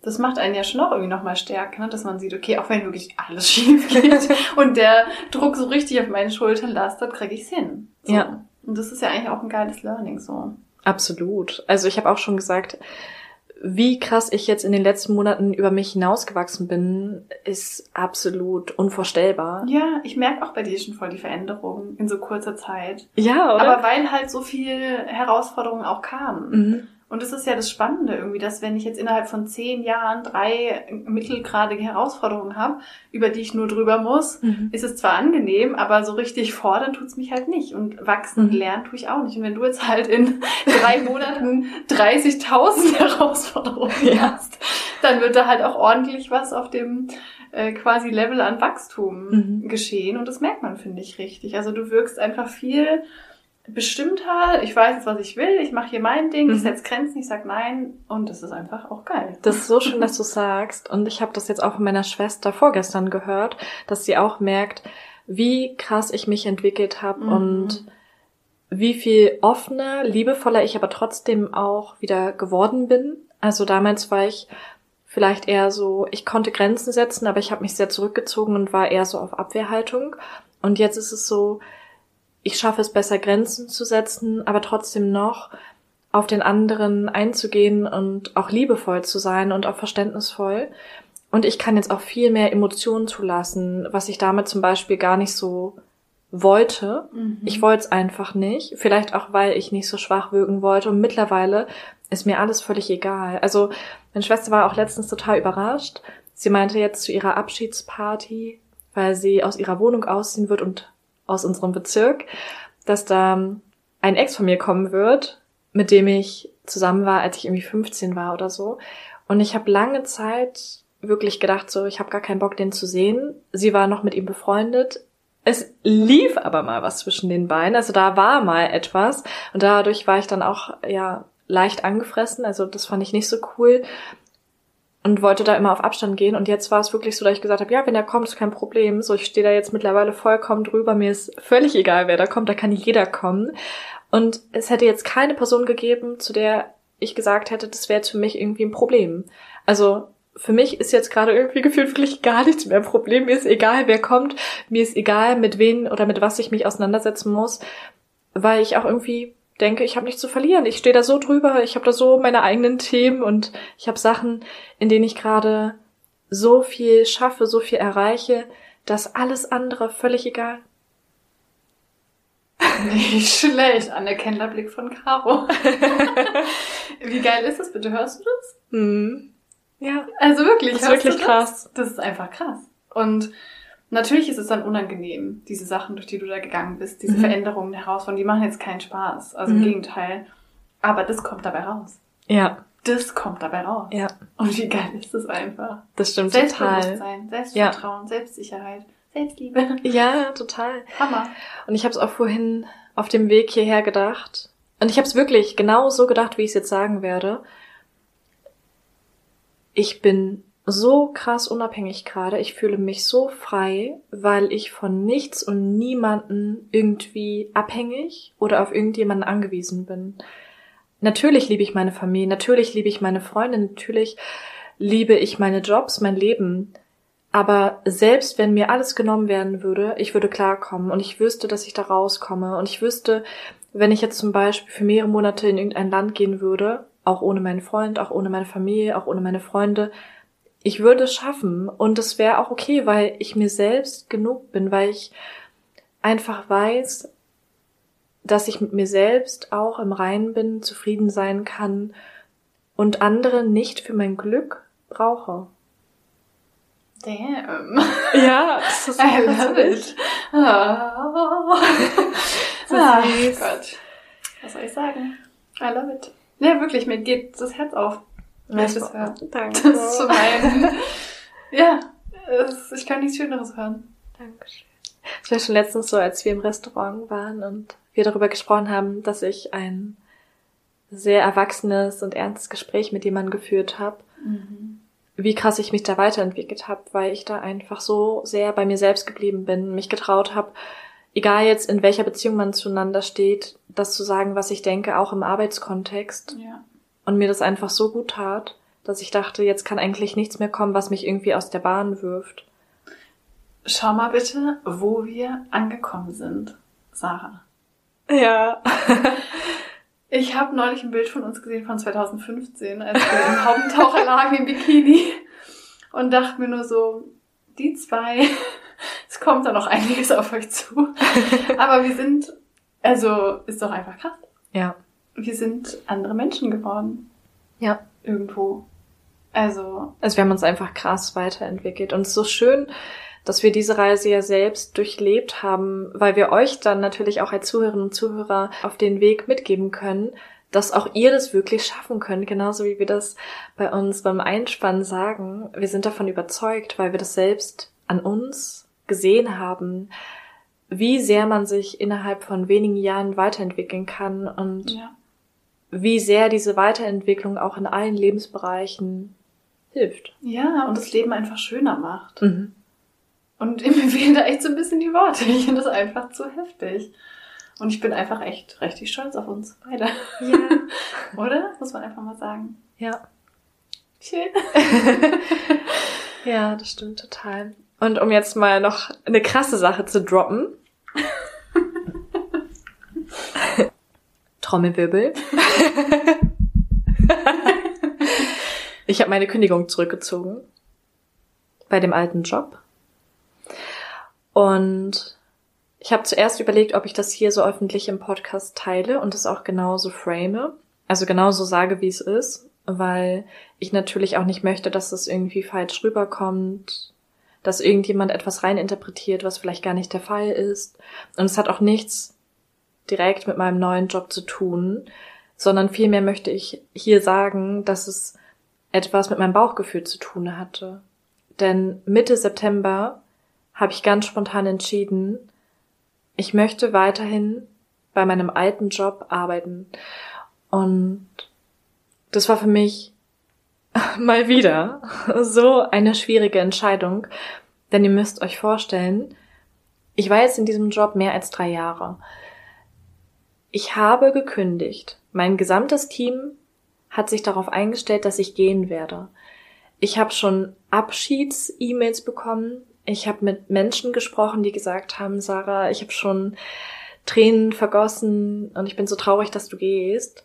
das macht einen ja schon auch irgendwie nochmal stärker, ne? dass man sieht, okay, auch wenn wirklich alles schief geht und der Druck so richtig auf meine Schultern lastet, kriege ich es hin. So. Ja. Und das ist ja eigentlich auch ein geiles Learning so. Absolut. Also ich habe auch schon gesagt, wie krass ich jetzt in den letzten Monaten über mich hinausgewachsen bin, ist absolut unvorstellbar. Ja, ich merke auch bei dir schon voll die Veränderung in so kurzer Zeit. Ja, oder? Aber weil halt so viel Herausforderungen auch kamen. Mhm. Und es ist ja das Spannende irgendwie, dass wenn ich jetzt innerhalb von zehn Jahren drei mittelgradige Herausforderungen habe, über die ich nur drüber muss, mhm. ist es zwar angenehm, aber so richtig fordern tut's mich halt nicht. Und wachsen und mhm. lernen tue ich auch nicht. Und wenn du jetzt halt in drei Monaten 30.000 Herausforderungen ja. hast, dann wird da halt auch ordentlich was auf dem äh, quasi Level an Wachstum mhm. geschehen. Und das merkt man, finde ich, richtig. Also du wirkst einfach viel bestimmter, ich weiß jetzt, was ich will, ich mache hier mein Ding, mhm. ich setze Grenzen, ich sag nein und das ist einfach auch geil. Das ist so schön, dass du sagst und ich habe das jetzt auch von meiner Schwester vorgestern gehört, dass sie auch merkt, wie krass ich mich entwickelt habe mhm. und wie viel offener, liebevoller ich aber trotzdem auch wieder geworden bin. Also damals war ich vielleicht eher so, ich konnte Grenzen setzen, aber ich habe mich sehr zurückgezogen und war eher so auf Abwehrhaltung. Und jetzt ist es so, ich schaffe es besser, Grenzen zu setzen, aber trotzdem noch auf den anderen einzugehen und auch liebevoll zu sein und auch verständnisvoll. Und ich kann jetzt auch viel mehr Emotionen zulassen, was ich damit zum Beispiel gar nicht so wollte. Mhm. Ich wollte es einfach nicht. Vielleicht auch, weil ich nicht so schwach wirken wollte. Und mittlerweile ist mir alles völlig egal. Also meine Schwester war auch letztens total überrascht. Sie meinte jetzt zu ihrer Abschiedsparty, weil sie aus ihrer Wohnung ausziehen wird und aus unserem Bezirk, dass da ein Ex von mir kommen wird, mit dem ich zusammen war, als ich irgendwie 15 war oder so. Und ich habe lange Zeit wirklich gedacht, so, ich habe gar keinen Bock, den zu sehen. Sie war noch mit ihm befreundet. Es lief aber mal was zwischen den beiden. Also da war mal etwas. Und dadurch war ich dann auch, ja, leicht angefressen. Also das fand ich nicht so cool und wollte da immer auf Abstand gehen. Und jetzt war es wirklich so, dass ich gesagt habe, ja, wenn er kommt, ist kein Problem. So, ich stehe da jetzt mittlerweile vollkommen drüber. Mir ist völlig egal, wer da kommt, da kann jeder kommen. Und es hätte jetzt keine Person gegeben, zu der ich gesagt hätte, das wäre für mich irgendwie ein Problem. Also für mich ist jetzt gerade irgendwie gefühlt wirklich gar nichts mehr ein Problem. Mir ist egal, wer kommt. Mir ist egal, mit wem oder mit was ich mich auseinandersetzen muss, weil ich auch irgendwie denke, ich habe nichts zu verlieren. Ich stehe da so drüber, ich habe da so meine eigenen Themen und ich habe Sachen, in denen ich gerade so viel schaffe, so viel erreiche, dass alles andere völlig egal. Nicht schlecht. Anerkennender Blick von Caro. Wie geil ist das bitte? Hörst du das? Mhm. Ja. Also wirklich. Das ist wirklich krass. Das ist einfach krass. Und Natürlich ist es dann unangenehm, diese Sachen, durch die du da gegangen bist, diese mhm. Veränderungen, Herausforderungen, die machen jetzt keinen Spaß. Also mhm. im Gegenteil. Aber das kommt dabei raus. Ja. Das kommt dabei raus. Ja. Und wie geil ist das einfach? Das stimmt Selbstbewusstsein, total. Selbstvertrauen, ja. Selbstsicherheit, Selbstliebe. Ja, total. Hammer. Und ich habe es auch vorhin auf dem Weg hierher gedacht. Und ich habe es wirklich genau so gedacht, wie ich es jetzt sagen werde. Ich bin so krass unabhängig gerade. Ich fühle mich so frei, weil ich von nichts und niemanden irgendwie abhängig oder auf irgendjemanden angewiesen bin. Natürlich liebe ich meine Familie, natürlich liebe ich meine Freunde, natürlich liebe ich meine Jobs, mein Leben. Aber selbst wenn mir alles genommen werden würde, ich würde klarkommen und ich wüsste, dass ich da rauskomme und ich wüsste, wenn ich jetzt zum Beispiel für mehrere Monate in irgendein Land gehen würde, auch ohne meinen Freund, auch ohne meine Familie, auch ohne meine Freunde, ich würde es schaffen und es wäre auch okay, weil ich mir selbst genug bin, weil ich einfach weiß, dass ich mit mir selbst auch im Reinen bin, zufrieden sein kann und andere nicht für mein Glück brauche. Damn. Ja, das ist I love it. Oh. so ah, Gott. Was soll ich sagen? I love it. Ja, wirklich, mir geht das Herz auf. Ich das höre. Danke. Das ist so mein. ja, es, ich kann nichts Schöneres hören. Dankeschön. Es war schon letztens so, als wir im Restaurant waren und wir darüber gesprochen haben, dass ich ein sehr erwachsenes und ernstes Gespräch mit jemandem geführt habe. Mhm. Wie krass ich mich da weiterentwickelt habe, weil ich da einfach so sehr bei mir selbst geblieben bin, mich getraut habe, egal jetzt in welcher Beziehung man zueinander steht, das zu sagen, was ich denke, auch im Arbeitskontext. Ja und mir das einfach so gut tat, dass ich dachte, jetzt kann eigentlich nichts mehr kommen, was mich irgendwie aus der Bahn wirft. Schau mal bitte, wo wir angekommen sind, Sarah. Ja. ich habe neulich ein Bild von uns gesehen von 2015, als wir im Haubentaucher lagen im Bikini und dachte mir nur so, die zwei, es kommt da noch einiges auf euch zu. Aber wir sind, also ist doch einfach krass. Ja wir sind andere Menschen geworden. Ja. Irgendwo. Also. Also wir haben uns einfach krass weiterentwickelt. Und es ist so schön, dass wir diese Reise ja selbst durchlebt haben, weil wir euch dann natürlich auch als Zuhörerinnen und Zuhörer auf den Weg mitgeben können, dass auch ihr das wirklich schaffen könnt, genauso wie wir das bei uns beim Einspannen sagen. Wir sind davon überzeugt, weil wir das selbst an uns gesehen haben, wie sehr man sich innerhalb von wenigen Jahren weiterentwickeln kann und Ja. Wie sehr diese Weiterentwicklung auch in allen Lebensbereichen hilft. Ja, und das Leben einfach schöner macht. Mhm. Und mir fehlen da echt so ein bisschen die Worte. Ich finde das einfach zu heftig. Und ich bin einfach echt richtig stolz auf uns beide. Ja. Oder? Muss man einfach mal sagen. Ja. Schön. Ja, das stimmt total. Und um jetzt mal noch eine krasse Sache zu droppen. Trommelwirbel. ich habe meine Kündigung zurückgezogen bei dem alten Job. Und ich habe zuerst überlegt, ob ich das hier so öffentlich im Podcast teile und es auch genauso frame. Also genauso sage, wie es ist, weil ich natürlich auch nicht möchte, dass das irgendwie falsch rüberkommt, dass irgendjemand etwas reininterpretiert, was vielleicht gar nicht der Fall ist. Und es hat auch nichts direkt mit meinem neuen Job zu tun, sondern vielmehr möchte ich hier sagen, dass es etwas mit meinem Bauchgefühl zu tun hatte. Denn Mitte September habe ich ganz spontan entschieden, ich möchte weiterhin bei meinem alten Job arbeiten. Und das war für mich mal wieder so eine schwierige Entscheidung, denn ihr müsst euch vorstellen, ich war jetzt in diesem Job mehr als drei Jahre. Ich habe gekündigt. Mein gesamtes Team hat sich darauf eingestellt, dass ich gehen werde. Ich habe schon Abschieds-E-Mails bekommen. Ich habe mit Menschen gesprochen, die gesagt haben, Sarah, ich habe schon Tränen vergossen und ich bin so traurig, dass du gehst.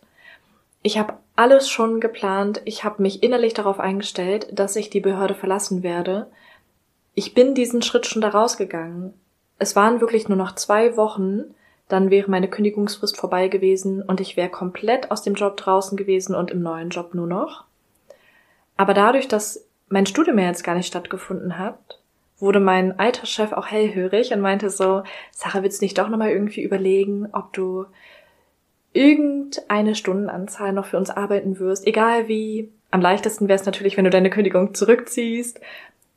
Ich habe alles schon geplant. Ich habe mich innerlich darauf eingestellt, dass ich die Behörde verlassen werde. Ich bin diesen Schritt schon da rausgegangen. Es waren wirklich nur noch zwei Wochen, dann wäre meine Kündigungsfrist vorbei gewesen und ich wäre komplett aus dem Job draußen gewesen und im neuen Job nur noch. Aber dadurch, dass mein Studium ja jetzt gar nicht stattgefunden hat, wurde mein alter Chef auch hellhörig und meinte so, Sarah, willst du nicht doch nochmal irgendwie überlegen, ob du irgendeine Stundenanzahl noch für uns arbeiten wirst, egal wie. Am leichtesten wäre es natürlich, wenn du deine Kündigung zurückziehst.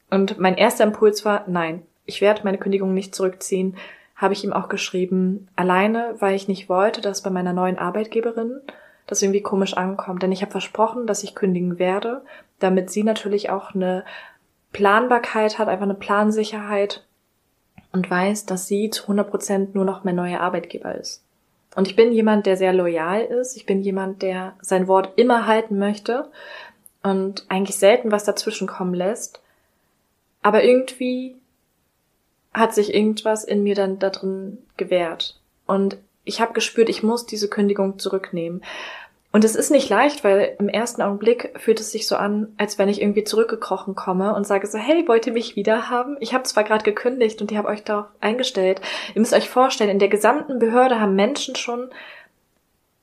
Und mein erster Impuls war, nein, ich werde meine Kündigung nicht zurückziehen. Habe ich ihm auch geschrieben, alleine, weil ich nicht wollte, dass bei meiner neuen Arbeitgeberin das irgendwie komisch ankommt. Denn ich habe versprochen, dass ich kündigen werde, damit sie natürlich auch eine Planbarkeit hat, einfach eine Plansicherheit und weiß, dass sie zu 100 Prozent nur noch mein neuer Arbeitgeber ist. Und ich bin jemand, der sehr loyal ist. Ich bin jemand, der sein Wort immer halten möchte und eigentlich selten was dazwischen kommen lässt. Aber irgendwie hat sich irgendwas in mir dann da drin gewehrt. Und ich habe gespürt, ich muss diese Kündigung zurücknehmen. Und es ist nicht leicht, weil im ersten Augenblick fühlt es sich so an, als wenn ich irgendwie zurückgekrochen komme und sage so, hey, wollt ihr mich wieder haben? Ich habe zwar gerade gekündigt und ihr habt euch darauf eingestellt. Ihr müsst euch vorstellen, in der gesamten Behörde haben Menschen schon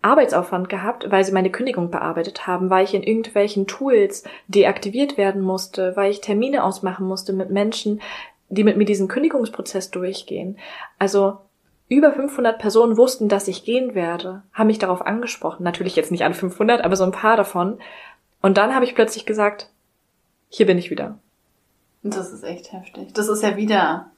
Arbeitsaufwand gehabt, weil sie meine Kündigung bearbeitet haben, weil ich in irgendwelchen Tools deaktiviert werden musste, weil ich Termine ausmachen musste mit Menschen, die mit mir diesen Kündigungsprozess durchgehen. Also über 500 Personen wussten, dass ich gehen werde, haben mich darauf angesprochen. Natürlich jetzt nicht alle 500, aber so ein paar davon. Und dann habe ich plötzlich gesagt, hier bin ich wieder. Das ist echt heftig. Das ist ja wieder.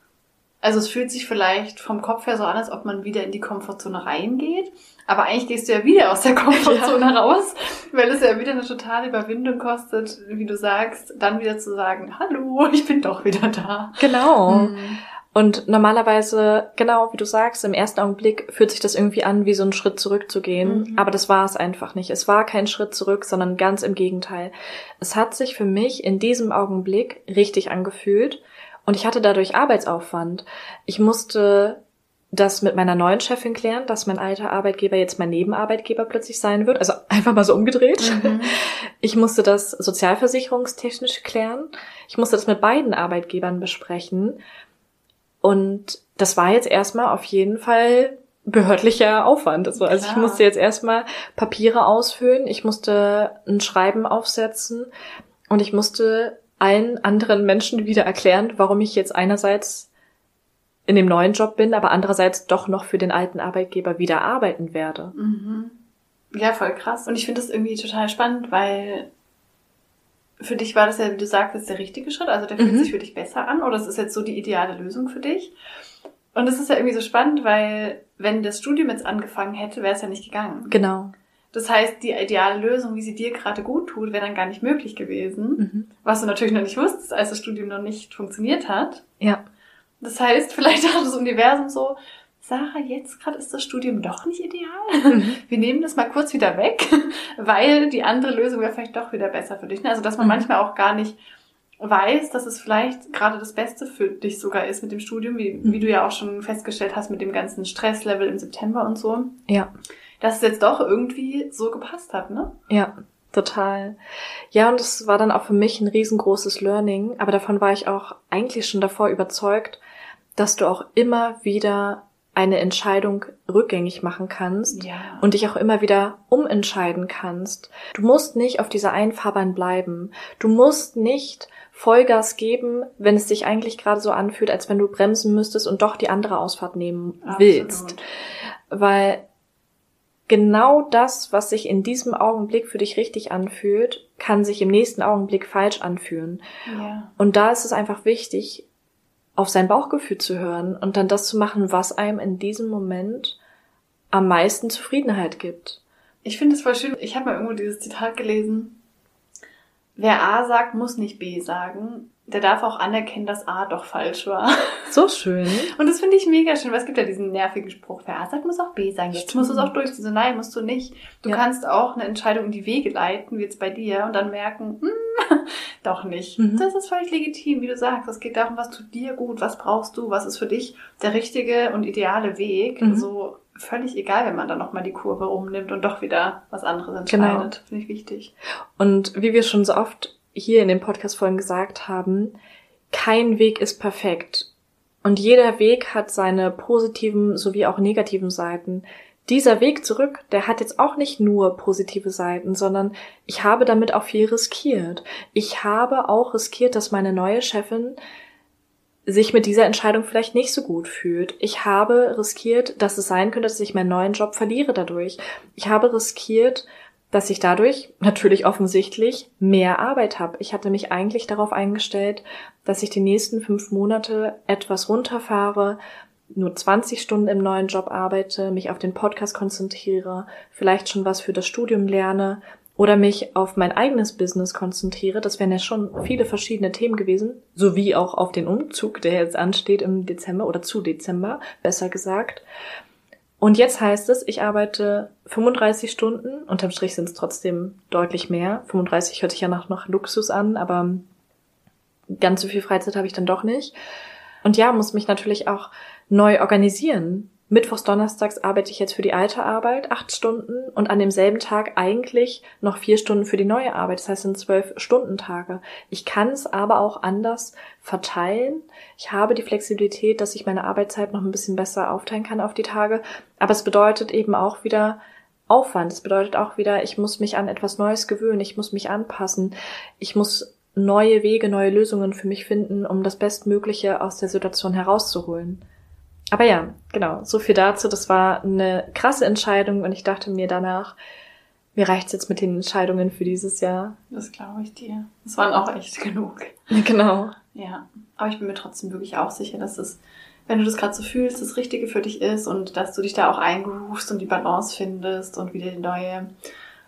Also es fühlt sich vielleicht vom Kopf her so an, als ob man wieder in die Komfortzone reingeht. Aber eigentlich gehst du ja wieder aus der Komfortzone ja. raus, weil es ja wieder eine totale Überwindung kostet, wie du sagst, dann wieder zu sagen, hallo, ich bin doch wieder da. Genau. Mhm. Und normalerweise, genau wie du sagst, im ersten Augenblick fühlt sich das irgendwie an, wie so einen Schritt zurückzugehen. Mhm. Aber das war es einfach nicht. Es war kein Schritt zurück, sondern ganz im Gegenteil. Es hat sich für mich in diesem Augenblick richtig angefühlt und ich hatte dadurch Arbeitsaufwand. Ich musste das mit meiner neuen Chefin klären, dass mein alter Arbeitgeber jetzt mein Nebenarbeitgeber plötzlich sein wird. Also einfach mal so umgedreht. Mhm. Ich musste das sozialversicherungstechnisch klären. Ich musste das mit beiden Arbeitgebern besprechen. Und das war jetzt erstmal auf jeden Fall behördlicher Aufwand. Also, also ich musste jetzt erstmal Papiere ausfüllen, ich musste ein Schreiben aufsetzen und ich musste allen anderen Menschen wieder erklären, warum ich jetzt einerseits in dem neuen Job bin, aber andererseits doch noch für den alten Arbeitgeber wieder arbeiten werde. Mhm. Ja, voll krass. Und ich finde das irgendwie total spannend, weil für dich war das ja, wie du sagst, der richtige Schritt. Also der fühlt mhm. sich für dich besser an oder es ist jetzt so die ideale Lösung für dich. Und es ist ja irgendwie so spannend, weil wenn das Studium jetzt angefangen hätte, wäre es ja nicht gegangen. Genau. Das heißt, die ideale Lösung, wie sie dir gerade gut tut, wäre dann gar nicht möglich gewesen. Mhm. Was du natürlich noch nicht wusstest, als das Studium noch nicht funktioniert hat. Ja. Das heißt, vielleicht hat das Universum so, Sarah, jetzt gerade ist das Studium doch nicht ideal. Mhm. Wir nehmen das mal kurz wieder weg, weil die andere Lösung wäre vielleicht doch wieder besser für dich. Also, dass man mhm. manchmal auch gar nicht weiß, dass es vielleicht gerade das Beste für dich sogar ist mit dem Studium, wie, mhm. wie du ja auch schon festgestellt hast mit dem ganzen Stresslevel im September und so. Ja. Dass es jetzt doch irgendwie so gepasst hat, ne? Ja, total. Ja, und es war dann auch für mich ein riesengroßes Learning, aber davon war ich auch eigentlich schon davor überzeugt, dass du auch immer wieder eine Entscheidung rückgängig machen kannst ja. und dich auch immer wieder umentscheiden kannst. Du musst nicht auf dieser einen Fahrbahn bleiben. Du musst nicht Vollgas geben, wenn es sich eigentlich gerade so anfühlt, als wenn du bremsen müsstest und doch die andere Ausfahrt nehmen willst. Absolut. Weil genau das, was sich in diesem Augenblick für dich richtig anfühlt, kann sich im nächsten Augenblick falsch anfühlen. Ja. Und da ist es einfach wichtig, auf sein Bauchgefühl zu hören und dann das zu machen, was einem in diesem Moment am meisten Zufriedenheit gibt. Ich finde es voll schön. Ich habe mal irgendwo dieses Zitat gelesen. Wer A sagt, muss nicht B sagen. Der darf auch anerkennen, dass A doch falsch war. So schön. Und das finde ich mega schön, weil es gibt ja diesen nervigen Spruch, wer A sagt, muss auch B sagen. Jetzt Stimmt. musst du es auch durchziehen. So, nein, musst du nicht. Du ja. kannst auch eine Entscheidung in die Wege leiten, wie jetzt bei dir, und dann merken, hm, doch nicht. Mhm. Das ist völlig legitim, wie du sagst. Es geht darum, was tut dir gut, was brauchst du, was ist für dich der richtige und ideale Weg. Mhm. So völlig egal, wenn man dann nochmal die Kurve umnimmt und doch wieder was anderes genau. entscheidet. Genau. Finde ich wichtig. Und wie wir schon so oft hier in den Podcast-Folgen gesagt haben, kein Weg ist perfekt. Und jeder Weg hat seine positiven sowie auch negativen Seiten. Dieser Weg zurück, der hat jetzt auch nicht nur positive Seiten, sondern ich habe damit auch viel riskiert. Ich habe auch riskiert, dass meine neue Chefin sich mit dieser Entscheidung vielleicht nicht so gut fühlt. Ich habe riskiert, dass es sein könnte, dass ich meinen neuen Job verliere dadurch. Ich habe riskiert, dass ich dadurch natürlich offensichtlich mehr Arbeit habe. Ich hatte mich eigentlich darauf eingestellt, dass ich die nächsten fünf Monate etwas runterfahre, nur 20 Stunden im neuen Job arbeite, mich auf den Podcast konzentriere, vielleicht schon was für das Studium lerne oder mich auf mein eigenes Business konzentriere. Das wären ja schon viele verschiedene Themen gewesen, sowie auch auf den Umzug, der jetzt ansteht im Dezember oder zu Dezember, besser gesagt. Und jetzt heißt es, ich arbeite 35 Stunden, unterm Strich sind es trotzdem deutlich mehr. 35 hört sich ja nach, nach Luxus an, aber ganz so viel Freizeit habe ich dann doch nicht. Und ja, muss mich natürlich auch neu organisieren. Mittwochs, Donnerstags arbeite ich jetzt für die alte Arbeit acht Stunden und an demselben Tag eigentlich noch vier Stunden für die neue Arbeit. Das heißt, sind zwölf Stundentage. Ich kann es aber auch anders verteilen. Ich habe die Flexibilität, dass ich meine Arbeitszeit noch ein bisschen besser aufteilen kann auf die Tage. Aber es bedeutet eben auch wieder Aufwand. Es bedeutet auch wieder, ich muss mich an etwas Neues gewöhnen. Ich muss mich anpassen. Ich muss neue Wege, neue Lösungen für mich finden, um das Bestmögliche aus der Situation herauszuholen. Aber ja, genau, so viel dazu. Das war eine krasse Entscheidung und ich dachte mir danach, mir reicht's jetzt mit den Entscheidungen für dieses Jahr. Das glaube ich dir. Das waren auch echt genug. Genau. Ja, aber ich bin mir trotzdem wirklich auch sicher, dass es, wenn du das gerade so fühlst, das Richtige für dich ist und dass du dich da auch eingerufst und die Balance findest und wieder die neue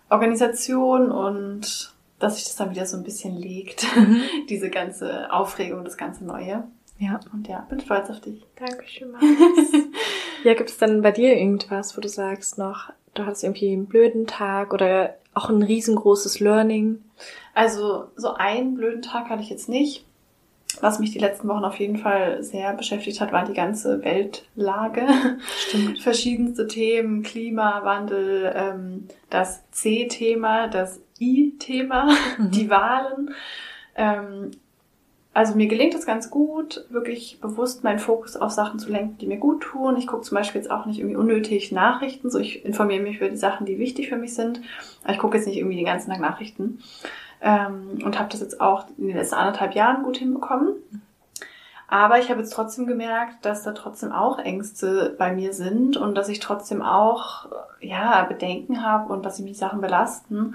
Organisation und dass sich das dann wieder so ein bisschen legt, mhm. diese ganze Aufregung, das ganze Neue. Ja. Und ja, bin stolz auf dich. Dankeschön, Max. ja, gibt es dann bei dir irgendwas, wo du sagst noch, du hattest irgendwie einen blöden Tag oder auch ein riesengroßes Learning? Also so einen blöden Tag hatte ich jetzt nicht. Was mich die letzten Wochen auf jeden Fall sehr beschäftigt hat, war die ganze Weltlage. Stimmt. Verschiedenste Themen, Klimawandel, ähm, das C-Thema, das I-Thema, mhm. die Wahlen. Ähm, also mir gelingt es ganz gut, wirklich bewusst meinen Fokus auf Sachen zu lenken, die mir gut tun. Ich gucke zum Beispiel jetzt auch nicht irgendwie unnötig Nachrichten, so ich informiere mich über die Sachen, die wichtig für mich sind. Ich gucke jetzt nicht irgendwie den ganzen Tag Nachrichten. Ähm, und habe das jetzt auch in den letzten anderthalb Jahren gut hinbekommen. Aber ich habe jetzt trotzdem gemerkt, dass da trotzdem auch Ängste bei mir sind und dass ich trotzdem auch ja Bedenken habe und dass sie mich Sachen belasten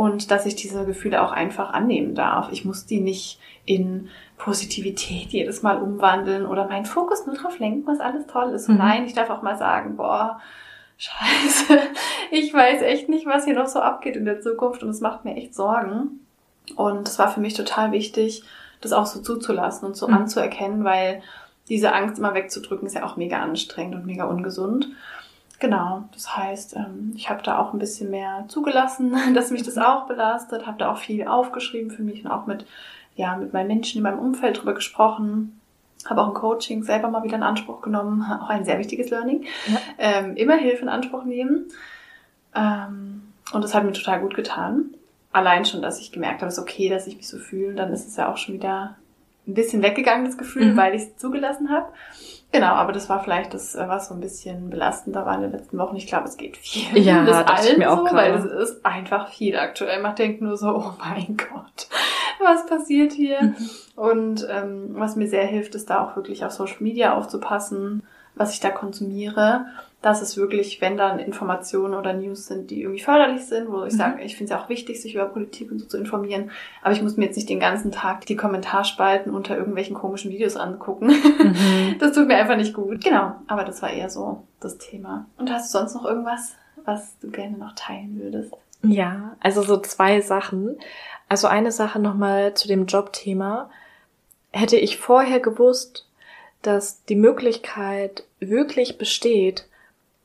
und dass ich diese Gefühle auch einfach annehmen darf. Ich muss die nicht in Positivität jedes Mal umwandeln oder meinen Fokus nur drauf lenken, was alles toll ist. Mhm. nein, ich darf auch mal sagen, boah, scheiße, ich weiß echt nicht, was hier noch so abgeht in der Zukunft und es macht mir echt Sorgen. Und es war für mich total wichtig, das auch so zuzulassen und so mhm. anzuerkennen, weil diese Angst immer wegzudrücken ist ja auch mega anstrengend und mega ungesund. Genau, das heißt, ähm, ich habe da auch ein bisschen mehr zugelassen, dass mich das auch belastet, habe da auch viel aufgeschrieben für mich und auch mit, ja, mit meinen Menschen in meinem Umfeld drüber gesprochen, habe auch ein Coaching selber mal wieder in Anspruch genommen, auch ein sehr wichtiges Learning. Ja. Ähm, immer Hilfe in Anspruch nehmen. Ähm, und das hat mir total gut getan. Allein schon, dass ich gemerkt habe, es ist okay, dass ich mich so fühle, dann ist es ja auch schon wieder ein bisschen weggegangen, das Gefühl, mhm. weil ich es zugelassen habe. Genau, aber das war vielleicht das, äh, was so ein bisschen belastender war in den letzten Wochen. Ich glaube, es geht viel. Ja, das allen mir auch so, weil es ist einfach viel aktuell. Man denkt nur so, oh mein Gott, was passiert hier? Mhm. Und ähm, was mir sehr hilft, ist da auch wirklich auf Social Media aufzupassen, was ich da konsumiere dass es wirklich, wenn dann Informationen oder News sind, die irgendwie förderlich sind, wo ich mhm. sage, ich finde es ja auch wichtig, sich über Politik und so zu informieren, aber ich muss mir jetzt nicht den ganzen Tag die Kommentarspalten unter irgendwelchen komischen Videos angucken. Mhm. Das tut mir einfach nicht gut. Genau, aber das war eher so das Thema. Und hast du sonst noch irgendwas, was du gerne noch teilen würdest? Ja, also so zwei Sachen. Also eine Sache nochmal zu dem Jobthema. Hätte ich vorher gewusst, dass die Möglichkeit wirklich besteht,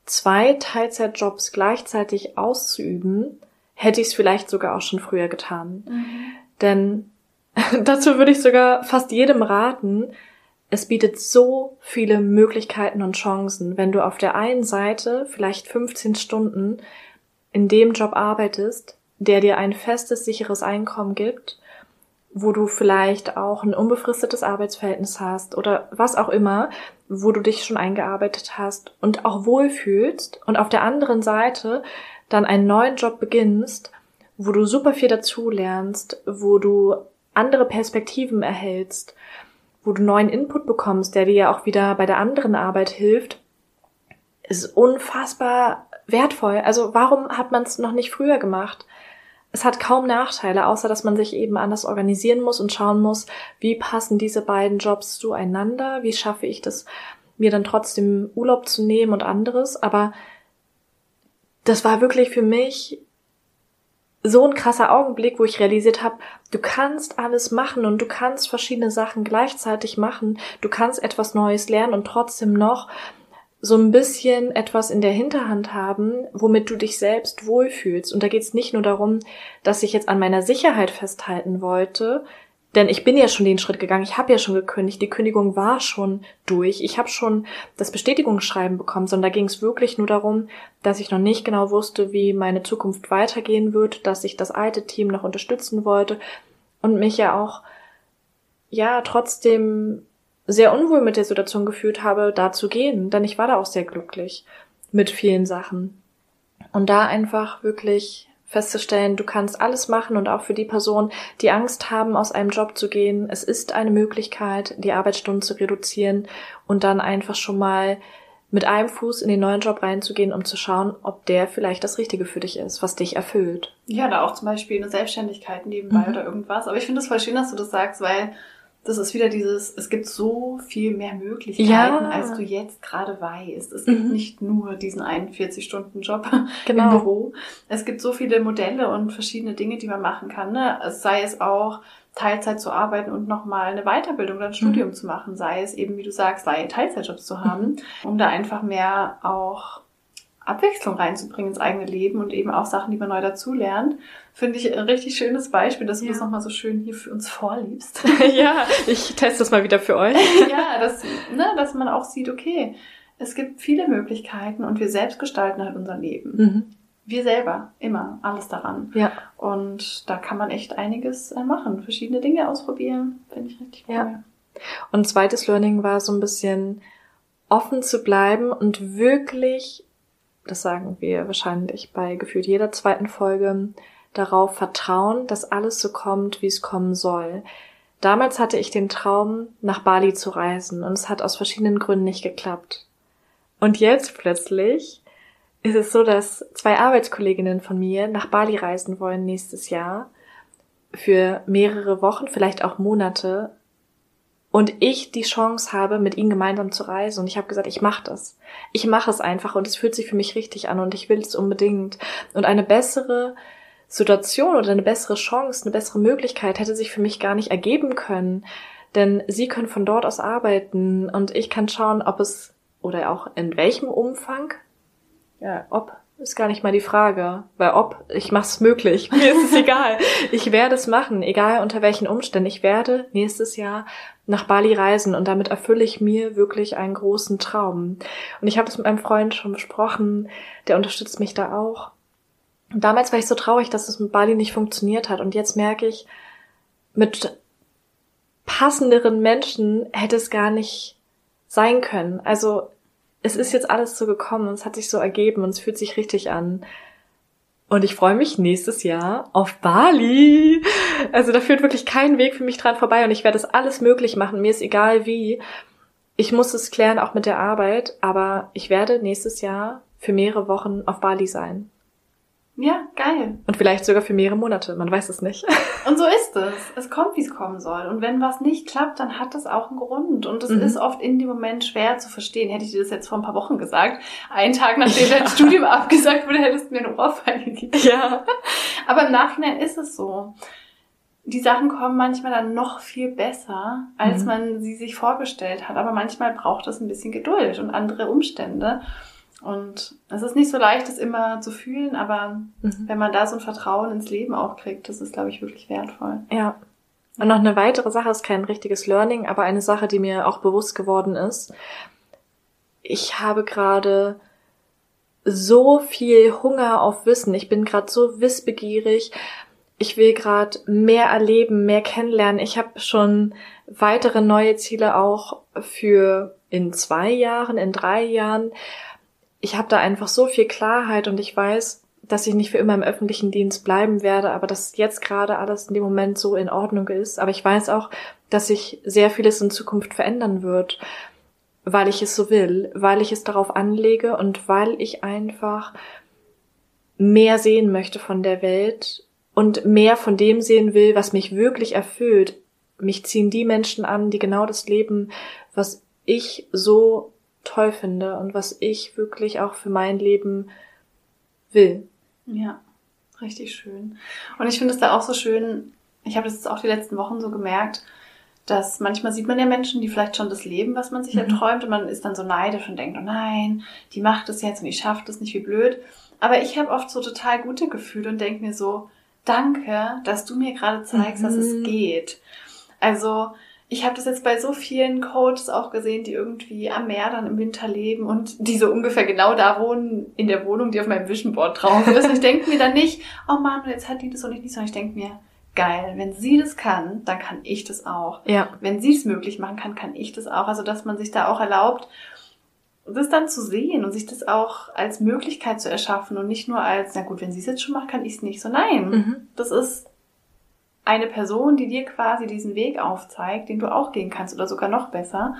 zwei Teilzeitjobs gleichzeitig auszuüben, hätte ich es vielleicht sogar auch schon früher getan. Mhm. Denn dazu würde ich sogar fast jedem raten, es bietet so viele Möglichkeiten und Chancen, wenn du auf der einen Seite vielleicht 15 Stunden in dem Job arbeitest, der dir ein festes, sicheres Einkommen gibt, wo du vielleicht auch ein unbefristetes Arbeitsverhältnis hast oder was auch immer, wo du dich schon eingearbeitet hast und auch wohlfühlst und auf der anderen Seite dann einen neuen Job beginnst, wo du super viel dazu lernst, wo du andere Perspektiven erhältst, wo du neuen Input bekommst, der dir ja auch wieder bei der anderen Arbeit hilft, ist unfassbar wertvoll. Also warum hat man es noch nicht früher gemacht? Es hat kaum Nachteile, außer dass man sich eben anders organisieren muss und schauen muss, wie passen diese beiden Jobs zueinander, wie schaffe ich das, mir dann trotzdem Urlaub zu nehmen und anderes. Aber das war wirklich für mich so ein krasser Augenblick, wo ich realisiert habe, du kannst alles machen und du kannst verschiedene Sachen gleichzeitig machen, du kannst etwas Neues lernen und trotzdem noch so ein bisschen etwas in der Hinterhand haben, womit du dich selbst wohlfühlst. Und da geht es nicht nur darum, dass ich jetzt an meiner Sicherheit festhalten wollte, denn ich bin ja schon den Schritt gegangen, ich habe ja schon gekündigt, die Kündigung war schon durch, ich habe schon das Bestätigungsschreiben bekommen, sondern da ging es wirklich nur darum, dass ich noch nicht genau wusste, wie meine Zukunft weitergehen wird, dass ich das alte Team noch unterstützen wollte und mich ja auch ja trotzdem sehr unwohl mit der Situation gefühlt habe, da zu gehen, denn ich war da auch sehr glücklich mit vielen Sachen. Und da einfach wirklich festzustellen, du kannst alles machen und auch für die Personen, die Angst haben, aus einem Job zu gehen, es ist eine Möglichkeit, die Arbeitsstunden zu reduzieren und dann einfach schon mal mit einem Fuß in den neuen Job reinzugehen, um zu schauen, ob der vielleicht das Richtige für dich ist, was dich erfüllt. Ja, da auch zum Beispiel eine Selbstständigkeit nebenbei mhm. oder irgendwas. Aber ich finde es voll schön, dass du das sagst, weil das ist wieder dieses, es gibt so viel mehr Möglichkeiten, ja. als du jetzt gerade weißt. Es gibt mhm. nicht nur diesen 41-Stunden-Job genau. im Büro. Es gibt so viele Modelle und verschiedene Dinge, die man machen kann. Ne? sei es auch Teilzeit zu arbeiten und nochmal eine Weiterbildung oder ein Studium mhm. zu machen, sei es eben, wie du sagst, sei Teilzeitjobs zu haben, mhm. um da einfach mehr auch Abwechslung reinzubringen ins eigene Leben und eben auch Sachen, die man neu dazulernt. Finde ich ein richtig schönes Beispiel, dass du ja. das nochmal so schön hier für uns vorliebst. ja, ich teste das mal wieder für euch. ja, dass, ne, dass man auch sieht, okay, es gibt viele Möglichkeiten und wir selbst gestalten halt unser Leben. Mhm. wir selber immer alles daran. Ja. Und da kann man echt einiges äh, machen, verschiedene Dinge ausprobieren, finde ich richtig cool. Ja. Und zweites Learning war so ein bisschen offen zu bleiben und wirklich, das sagen wir wahrscheinlich bei gefühlt jeder zweiten Folge, darauf vertrauen, dass alles so kommt, wie es kommen soll. Damals hatte ich den Traum, nach Bali zu reisen und es hat aus verschiedenen Gründen nicht geklappt. Und jetzt plötzlich ist es so, dass zwei Arbeitskolleginnen von mir nach Bali reisen wollen nächstes Jahr für mehrere Wochen, vielleicht auch Monate und ich die Chance habe, mit ihnen gemeinsam zu reisen. Und ich habe gesagt, ich mache das. Ich mache es einfach und es fühlt sich für mich richtig an und ich will es unbedingt. Und eine bessere Situation oder eine bessere Chance, eine bessere Möglichkeit hätte sich für mich gar nicht ergeben können. Denn sie können von dort aus arbeiten und ich kann schauen, ob es oder auch in welchem Umfang, ja, ob ist gar nicht mal die Frage, weil ob, ich mach's möglich, mir ist es egal. Ich werde es machen, egal unter welchen Umständen. Ich werde nächstes Jahr nach Bali reisen und damit erfülle ich mir wirklich einen großen Traum. Und ich habe es mit meinem Freund schon besprochen, der unterstützt mich da auch. Und damals war ich so traurig, dass es mit Bali nicht funktioniert hat und jetzt merke ich, mit passenderen Menschen hätte es gar nicht sein können. Also es ist jetzt alles so gekommen und es hat sich so ergeben und es fühlt sich richtig an. Und ich freue mich nächstes Jahr auf Bali. Also da führt wirklich kein Weg für mich dran vorbei und ich werde es alles möglich machen. Mir ist egal wie. Ich muss es klären, auch mit der Arbeit, aber ich werde nächstes Jahr für mehrere Wochen auf Bali sein. Ja, geil. Und vielleicht sogar für mehrere Monate, man weiß es nicht. Und so ist es. Es kommt, wie es kommen soll. Und wenn was nicht klappt, dann hat das auch einen Grund. Und es mhm. ist oft in dem Moment schwer zu verstehen. Hätte ich dir das jetzt vor ein paar Wochen gesagt, einen Tag nachdem ja. dein Studium abgesagt wurde, hättest du mir eine Ohrfeige gegeben. Ja. Aber im Nachhinein ist es so. Die Sachen kommen manchmal dann noch viel besser, als mhm. man sie sich vorgestellt hat. Aber manchmal braucht es ein bisschen Geduld und andere Umstände. Und es ist nicht so leicht, das immer zu fühlen, aber mhm. wenn man da so ein Vertrauen ins Leben auch kriegt, das ist, glaube ich, wirklich wertvoll. Ja. Und noch eine weitere Sache ist kein richtiges Learning, aber eine Sache, die mir auch bewusst geworden ist. Ich habe gerade so viel Hunger auf Wissen. Ich bin gerade so wissbegierig. Ich will gerade mehr erleben, mehr kennenlernen. Ich habe schon weitere neue Ziele auch für in zwei Jahren, in drei Jahren ich habe da einfach so viel Klarheit und ich weiß, dass ich nicht für immer im öffentlichen Dienst bleiben werde, aber dass jetzt gerade alles in dem Moment so in Ordnung ist. Aber ich weiß auch, dass sich sehr vieles in Zukunft verändern wird, weil ich es so will, weil ich es darauf anlege und weil ich einfach mehr sehen möchte von der Welt und mehr von dem sehen will, was mich wirklich erfüllt. Mich ziehen die Menschen an, die genau das leben, was ich so toll finde und was ich wirklich auch für mein Leben will. Ja, richtig schön. Und ich finde es da auch so schön, ich habe das jetzt auch die letzten Wochen so gemerkt, dass manchmal sieht man ja Menschen, die vielleicht schon das leben, was man sich mhm. erträumt und man ist dann so neidisch und denkt, oh nein, die macht es jetzt und ich schaffe das nicht, wie blöd. Aber ich habe oft so total gute Gefühle und denke mir so, danke, dass du mir gerade zeigst, mhm. dass es mhm. geht. Also ich habe das jetzt bei so vielen Coaches auch gesehen, die irgendwie am Meer dann im Winter leben und die so ungefähr genau da wohnen, in der Wohnung, die auf meinem Vision Board drauf ist. Und ich denke mir dann nicht, oh Mann, jetzt hat die das und ich nicht, sondern ich denke mir, geil, wenn sie das kann, dann kann ich das auch. Ja. Wenn sie es möglich machen kann, kann ich das auch. Also, dass man sich da auch erlaubt, das dann zu sehen und sich das auch als Möglichkeit zu erschaffen und nicht nur als, na gut, wenn sie es jetzt schon macht, kann ich es nicht. So, nein, mhm. das ist eine Person, die dir quasi diesen Weg aufzeigt, den du auch gehen kannst oder sogar noch besser.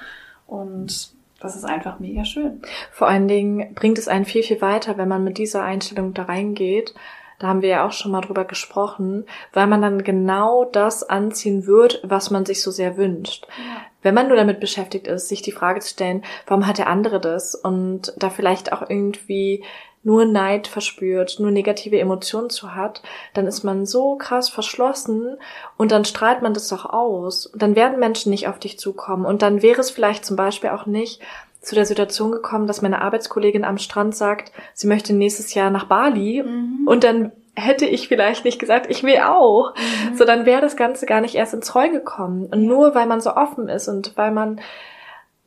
Und das ist einfach mega schön. Vor allen Dingen bringt es einen viel, viel weiter, wenn man mit dieser Einstellung da reingeht. Da haben wir ja auch schon mal drüber gesprochen, weil man dann genau das anziehen wird, was man sich so sehr wünscht. Ja. Wenn man nur damit beschäftigt ist, sich die Frage zu stellen, warum hat der andere das? Und da vielleicht auch irgendwie nur Neid verspürt, nur negative Emotionen zu hat, dann ist man so krass verschlossen und dann strahlt man das doch aus. Und dann werden Menschen nicht auf dich zukommen. Und dann wäre es vielleicht zum Beispiel auch nicht zu der Situation gekommen, dass meine Arbeitskollegin am Strand sagt, sie möchte nächstes Jahr nach Bali mhm. und dann hätte ich vielleicht nicht gesagt, ich will auch. Mhm. So, dann wäre das Ganze gar nicht erst ins Rollen gekommen. Und nur weil man so offen ist und weil man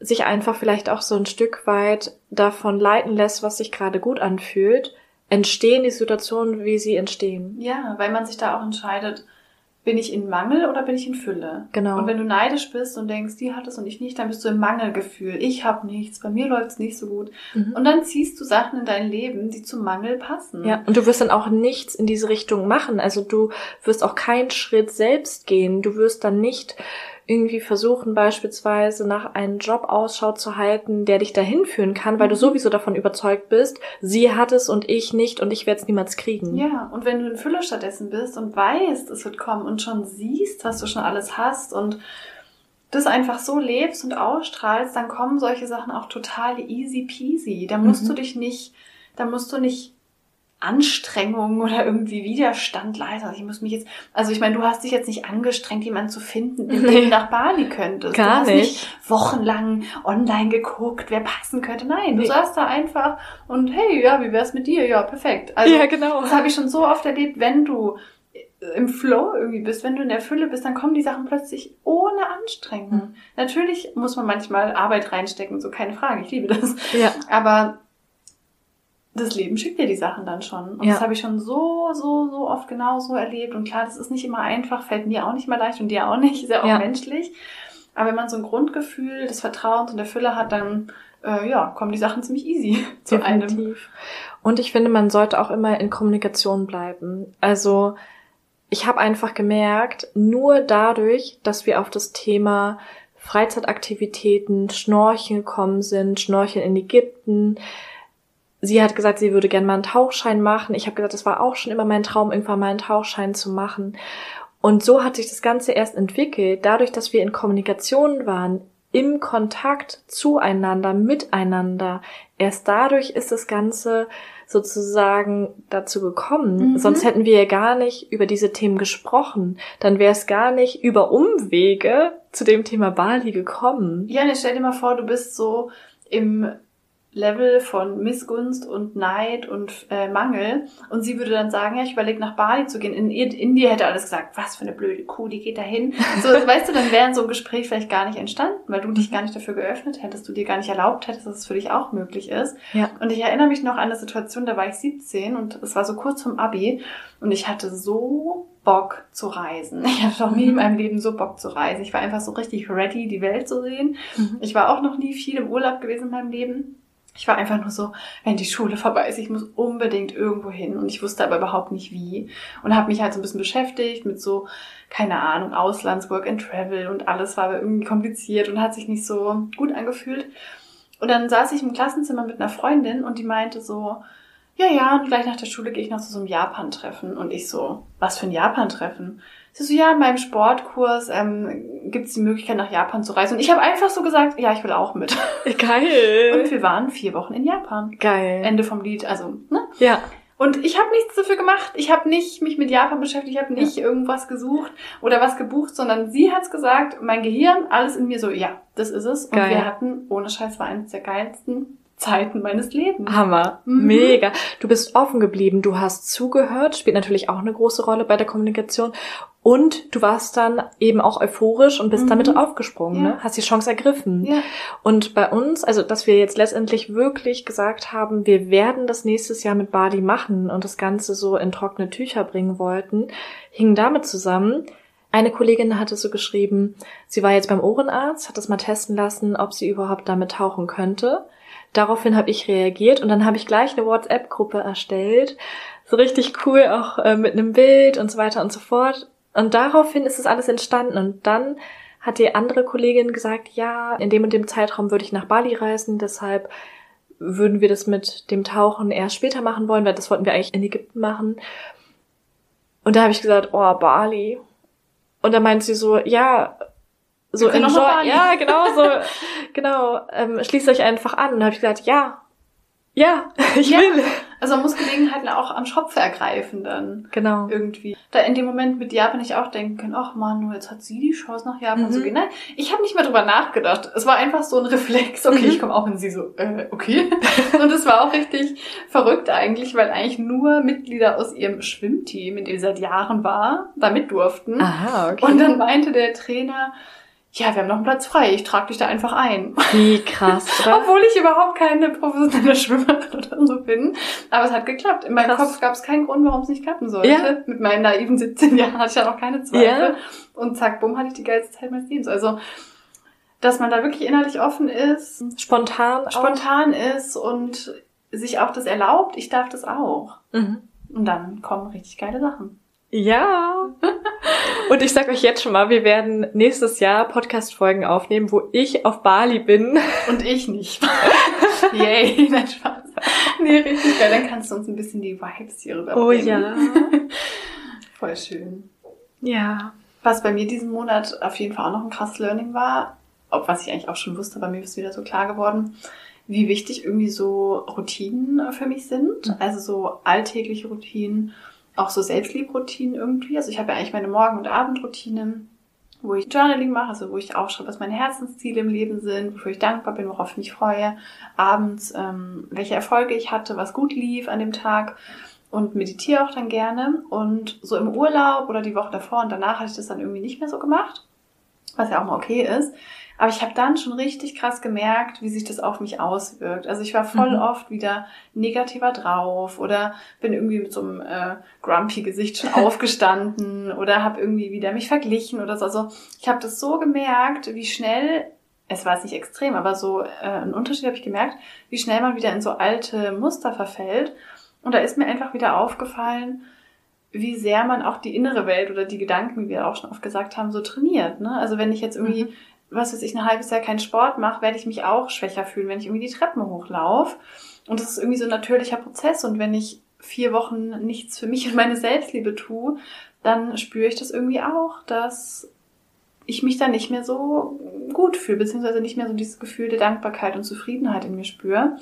sich einfach vielleicht auch so ein Stück weit davon leiten lässt, was sich gerade gut anfühlt, entstehen die Situationen, wie sie entstehen. Ja, weil man sich da auch entscheidet, bin ich in Mangel oder bin ich in Fülle? Genau. Und wenn du neidisch bist und denkst, die hat es und ich nicht, dann bist du im Mangelgefühl. Ich habe nichts, bei mir läuft es nicht so gut. Mhm. Und dann ziehst du Sachen in dein Leben, die zum Mangel passen. Ja, und du wirst dann auch nichts in diese Richtung machen. Also du wirst auch keinen Schritt selbst gehen. Du wirst dann nicht irgendwie versuchen, beispielsweise nach einem Job Ausschau zu halten, der dich dahin führen kann, weil du Mhm. sowieso davon überzeugt bist, sie hat es und ich nicht und ich werde es niemals kriegen. Ja, und wenn du in Fülle stattdessen bist und weißt, es wird kommen und schon siehst, was du schon alles hast und das einfach so lebst und ausstrahlst, dann kommen solche Sachen auch total easy peasy. Da musst Mhm. du dich nicht, da musst du nicht Anstrengung oder irgendwie Widerstand leisten. Also ich muss mich jetzt, also ich meine, du hast dich jetzt nicht angestrengt, jemanden zu finden, mit dem du nach Bali könntest. Gar du hast nicht. wochenlang online geguckt, wer passen könnte. Nein, du Nee. saßt da einfach und hey, ja, wie wär's mit dir? Ja, perfekt. Also ja, genau. das habe ich schon so oft erlebt, wenn du im Flow irgendwie bist, wenn du in der Fülle bist, dann kommen die Sachen plötzlich ohne Anstrengung. Mhm. Natürlich muss man manchmal Arbeit reinstecken, so keine Frage, ich liebe das. Ja. Aber das Leben schickt dir die Sachen dann schon. Und Ja. das habe ich schon so, so, so oft genauso erlebt. Und klar, das ist nicht immer einfach, fällt mir auch nicht mal leicht und dir auch nicht, ist ja auch Ja. menschlich. Aber wenn man so ein Grundgefühl des Vertrauens und der Fülle hat, dann äh, ja, kommen die Sachen ziemlich easy zu einem. Definitiv. Und ich finde, man sollte auch immer in Kommunikation bleiben. Also ich habe einfach gemerkt, nur dadurch, dass wir auf das Thema Freizeitaktivitäten, Schnorcheln gekommen sind, Schnorcheln in Ägypten. Sie hat gesagt, sie würde gerne mal einen Tauchschein machen. Ich habe gesagt, das war auch schon immer mein Traum, irgendwann mal einen Tauchschein zu machen. Und so hat sich das Ganze erst entwickelt, dadurch, dass wir in Kommunikation waren, im Kontakt zueinander, miteinander. Erst dadurch ist das Ganze sozusagen dazu gekommen. Mhm. Sonst hätten wir ja gar nicht über diese Themen gesprochen. Dann wäre es gar nicht über Umwege zu dem Thema Bali gekommen. Ja, stell dir mal vor, du bist so im Level von Missgunst und Neid und äh, Mangel und sie würde dann sagen, ja, ich überlege nach Bali zu gehen. In, ihr- in dir hätte alles gesagt, was für eine blöde Kuh, die geht dahin. So, weißt du, dann wäre so ein Gespräch vielleicht gar nicht entstanden, weil du dich gar nicht dafür geöffnet hättest, du dir gar nicht erlaubt hättest, dass es für dich auch möglich ist. Ja. Und ich erinnere mich noch an eine Situation, da war ich 17 und es war so kurz vom Abi und ich hatte so Bock zu reisen. Ich hatte noch nie in meinem Leben so Bock zu reisen. Ich war einfach so richtig ready, die Welt zu sehen. Ich war auch noch nie viel im Urlaub gewesen in meinem Leben. Ich war einfach nur so, wenn die Schule vorbei ist, ich muss unbedingt irgendwo hin. Und ich wusste aber überhaupt nicht wie. Und habe mich halt so ein bisschen beschäftigt mit so, keine Ahnung, Auslands, Work and Travel und alles war aber irgendwie kompliziert und hat sich nicht so gut angefühlt. Und dann saß ich im Klassenzimmer mit einer Freundin und die meinte so, ja, ja, und gleich nach der Schule gehe ich noch zu so einem Japan-Treffen. Und ich so, was für ein Japan-Treffen? Sie so, ja, in meinem Sportkurs ähm, gibt es die Möglichkeit, nach Japan zu reisen. Und ich habe einfach so gesagt, ja, ich will auch mit. Und Geil. wir waren vier Wochen in Japan. Geil. Ende vom Lied, also, ne? Ja. Und ich habe nichts dafür gemacht. Ich habe nicht mich mit Japan beschäftigt, ich habe nicht irgendwas gesucht oder was gebucht, sondern sie hat's gesagt, mein Gehirn, alles in mir so, ja, das ist es. Und Geil. wir hatten, ohne Scheiß, war eines der geilsten Zeiten meines Lebens. Hammer. Mhm. Mega. Du bist offen geblieben, du hast zugehört, spielt natürlich auch eine große Rolle bei der Kommunikation. Und du warst dann eben auch euphorisch und bist Mhm. damit aufgesprungen, Ja. ne? Hast die Chance ergriffen. Ja. Und bei uns, also dass wir jetzt letztendlich wirklich gesagt haben, wir werden das nächstes Jahr mit Bali machen und das Ganze so in trockene Tücher bringen wollten, hing damit zusammen. Eine Kollegin hatte so geschrieben, sie war jetzt beim Ohrenarzt, hat das mal testen lassen, ob sie überhaupt damit tauchen könnte. Daraufhin habe ich reagiert und dann habe ich gleich eine WhatsApp-Gruppe erstellt. So richtig cool, auch äh, mit einem Bild und so weiter und so fort. Und daraufhin ist das alles entstanden. Und dann hat die andere Kollegin gesagt, ja, in dem und dem Zeitraum würde ich nach Bali reisen, deshalb würden wir das mit dem Tauchen erst später machen wollen, weil das wollten wir eigentlich in Ägypten machen. Und da habe ich gesagt, oh, Bali. Und da meint sie so, ja, so auch enjoy, ja, genau, so, genau, ähm, schließt euch einfach an. Und da habe ich gesagt, ja, ja, ich Ja. will. Also man muss Gelegenheiten auch am Schopf ergreifen dann. Genau. Irgendwie. Da in dem Moment mit Japan ich auch denken können, ach Manu, jetzt hat sie die Chance nach Japan Mhm. zu gehen. Nein, ich habe nicht mehr drüber nachgedacht. Es war einfach so ein Reflex, okay, Mhm. ich komme auch in sie so, äh, okay. Und es war auch richtig verrückt eigentlich, weil eigentlich nur Mitglieder aus ihrem Schwimmteam, in dem sie seit Jahren war, da mit durften. Aha, okay. Und dann meinte der Trainer, ja, wir haben noch einen Platz frei, ich trage dich da einfach ein. Wie krass? Obwohl ich überhaupt keine professionelle Schwimmerin oder so bin. Aber es hat geklappt. In meinem krass. Kopf gab es keinen Grund, warum es nicht klappen sollte. Ja. Mit meinen naiven 17 Jahren hatte ich ja noch keine Zweifel. Ja. Und zack, bumm, hatte ich die geilste Zeit meines Lebens. Also, dass man da wirklich innerlich offen ist. Spontan Spontan auch. ist und sich auch das erlaubt, ich darf das auch. Mhm. Und dann kommen richtig geile Sachen. Ja. Und ich sag euch jetzt schon mal, wir werden nächstes Jahr Podcast-Folgen aufnehmen, wo ich auf Bali bin. Und ich nicht. Yay, nein, Spaß. Nee, richtig geil. Dann kannst du uns ein bisschen die Vibes hier rüberbringen. Oh ja. Voll schön. Ja. Was bei mir diesen Monat auf jeden Fall auch noch ein krasses Learning war, ob was ich eigentlich auch schon wusste, bei mir ist wieder so klar geworden, wie wichtig irgendwie so Routinen für mich sind. Mhm. Also so alltägliche Routinen auch so Selbstliebroutinen irgendwie. Also ich habe ja eigentlich meine Morgen- und Abendroutinen, wo ich Journaling mache, also wo ich aufschreibe, was meine Herzensziele im Leben sind, wofür ich dankbar bin, worauf ich mich freue. Abends, ähm, welche Erfolge ich hatte, was gut lief an dem Tag und meditiere auch dann gerne. Und so im Urlaub oder die Woche davor und danach hatte ich das dann irgendwie nicht mehr so gemacht, was ja auch mal okay ist. Aber ich habe dann schon richtig krass gemerkt, wie sich das auf mich auswirkt. Also ich war voll mhm. oft wieder negativer drauf oder bin irgendwie mit so einem äh, grumpy Gesicht schon aufgestanden oder habe irgendwie wieder mich verglichen oder so. Also ich habe das so gemerkt, wie schnell es war jetzt nicht extrem, aber so äh, ein Unterschied habe ich gemerkt, wie schnell man wieder in so alte Muster verfällt. Und da ist mir einfach wieder aufgefallen, wie sehr man auch die innere Welt oder die Gedanken, wie wir auch schon oft gesagt haben, so trainiert. Ne? Also wenn ich jetzt irgendwie mhm was weiß ich, ein halbes Jahr keinen Sport mache, werde ich mich auch schwächer fühlen, wenn ich irgendwie die Treppen hochlaufe. Und das ist irgendwie so ein natürlicher Prozess. Und wenn ich vier Wochen nichts für mich und meine Selbstliebe tue, dann spüre ich das irgendwie auch, dass ich mich dann nicht mehr so gut fühle, beziehungsweise nicht mehr so dieses Gefühl der Dankbarkeit und Zufriedenheit in mir spüre.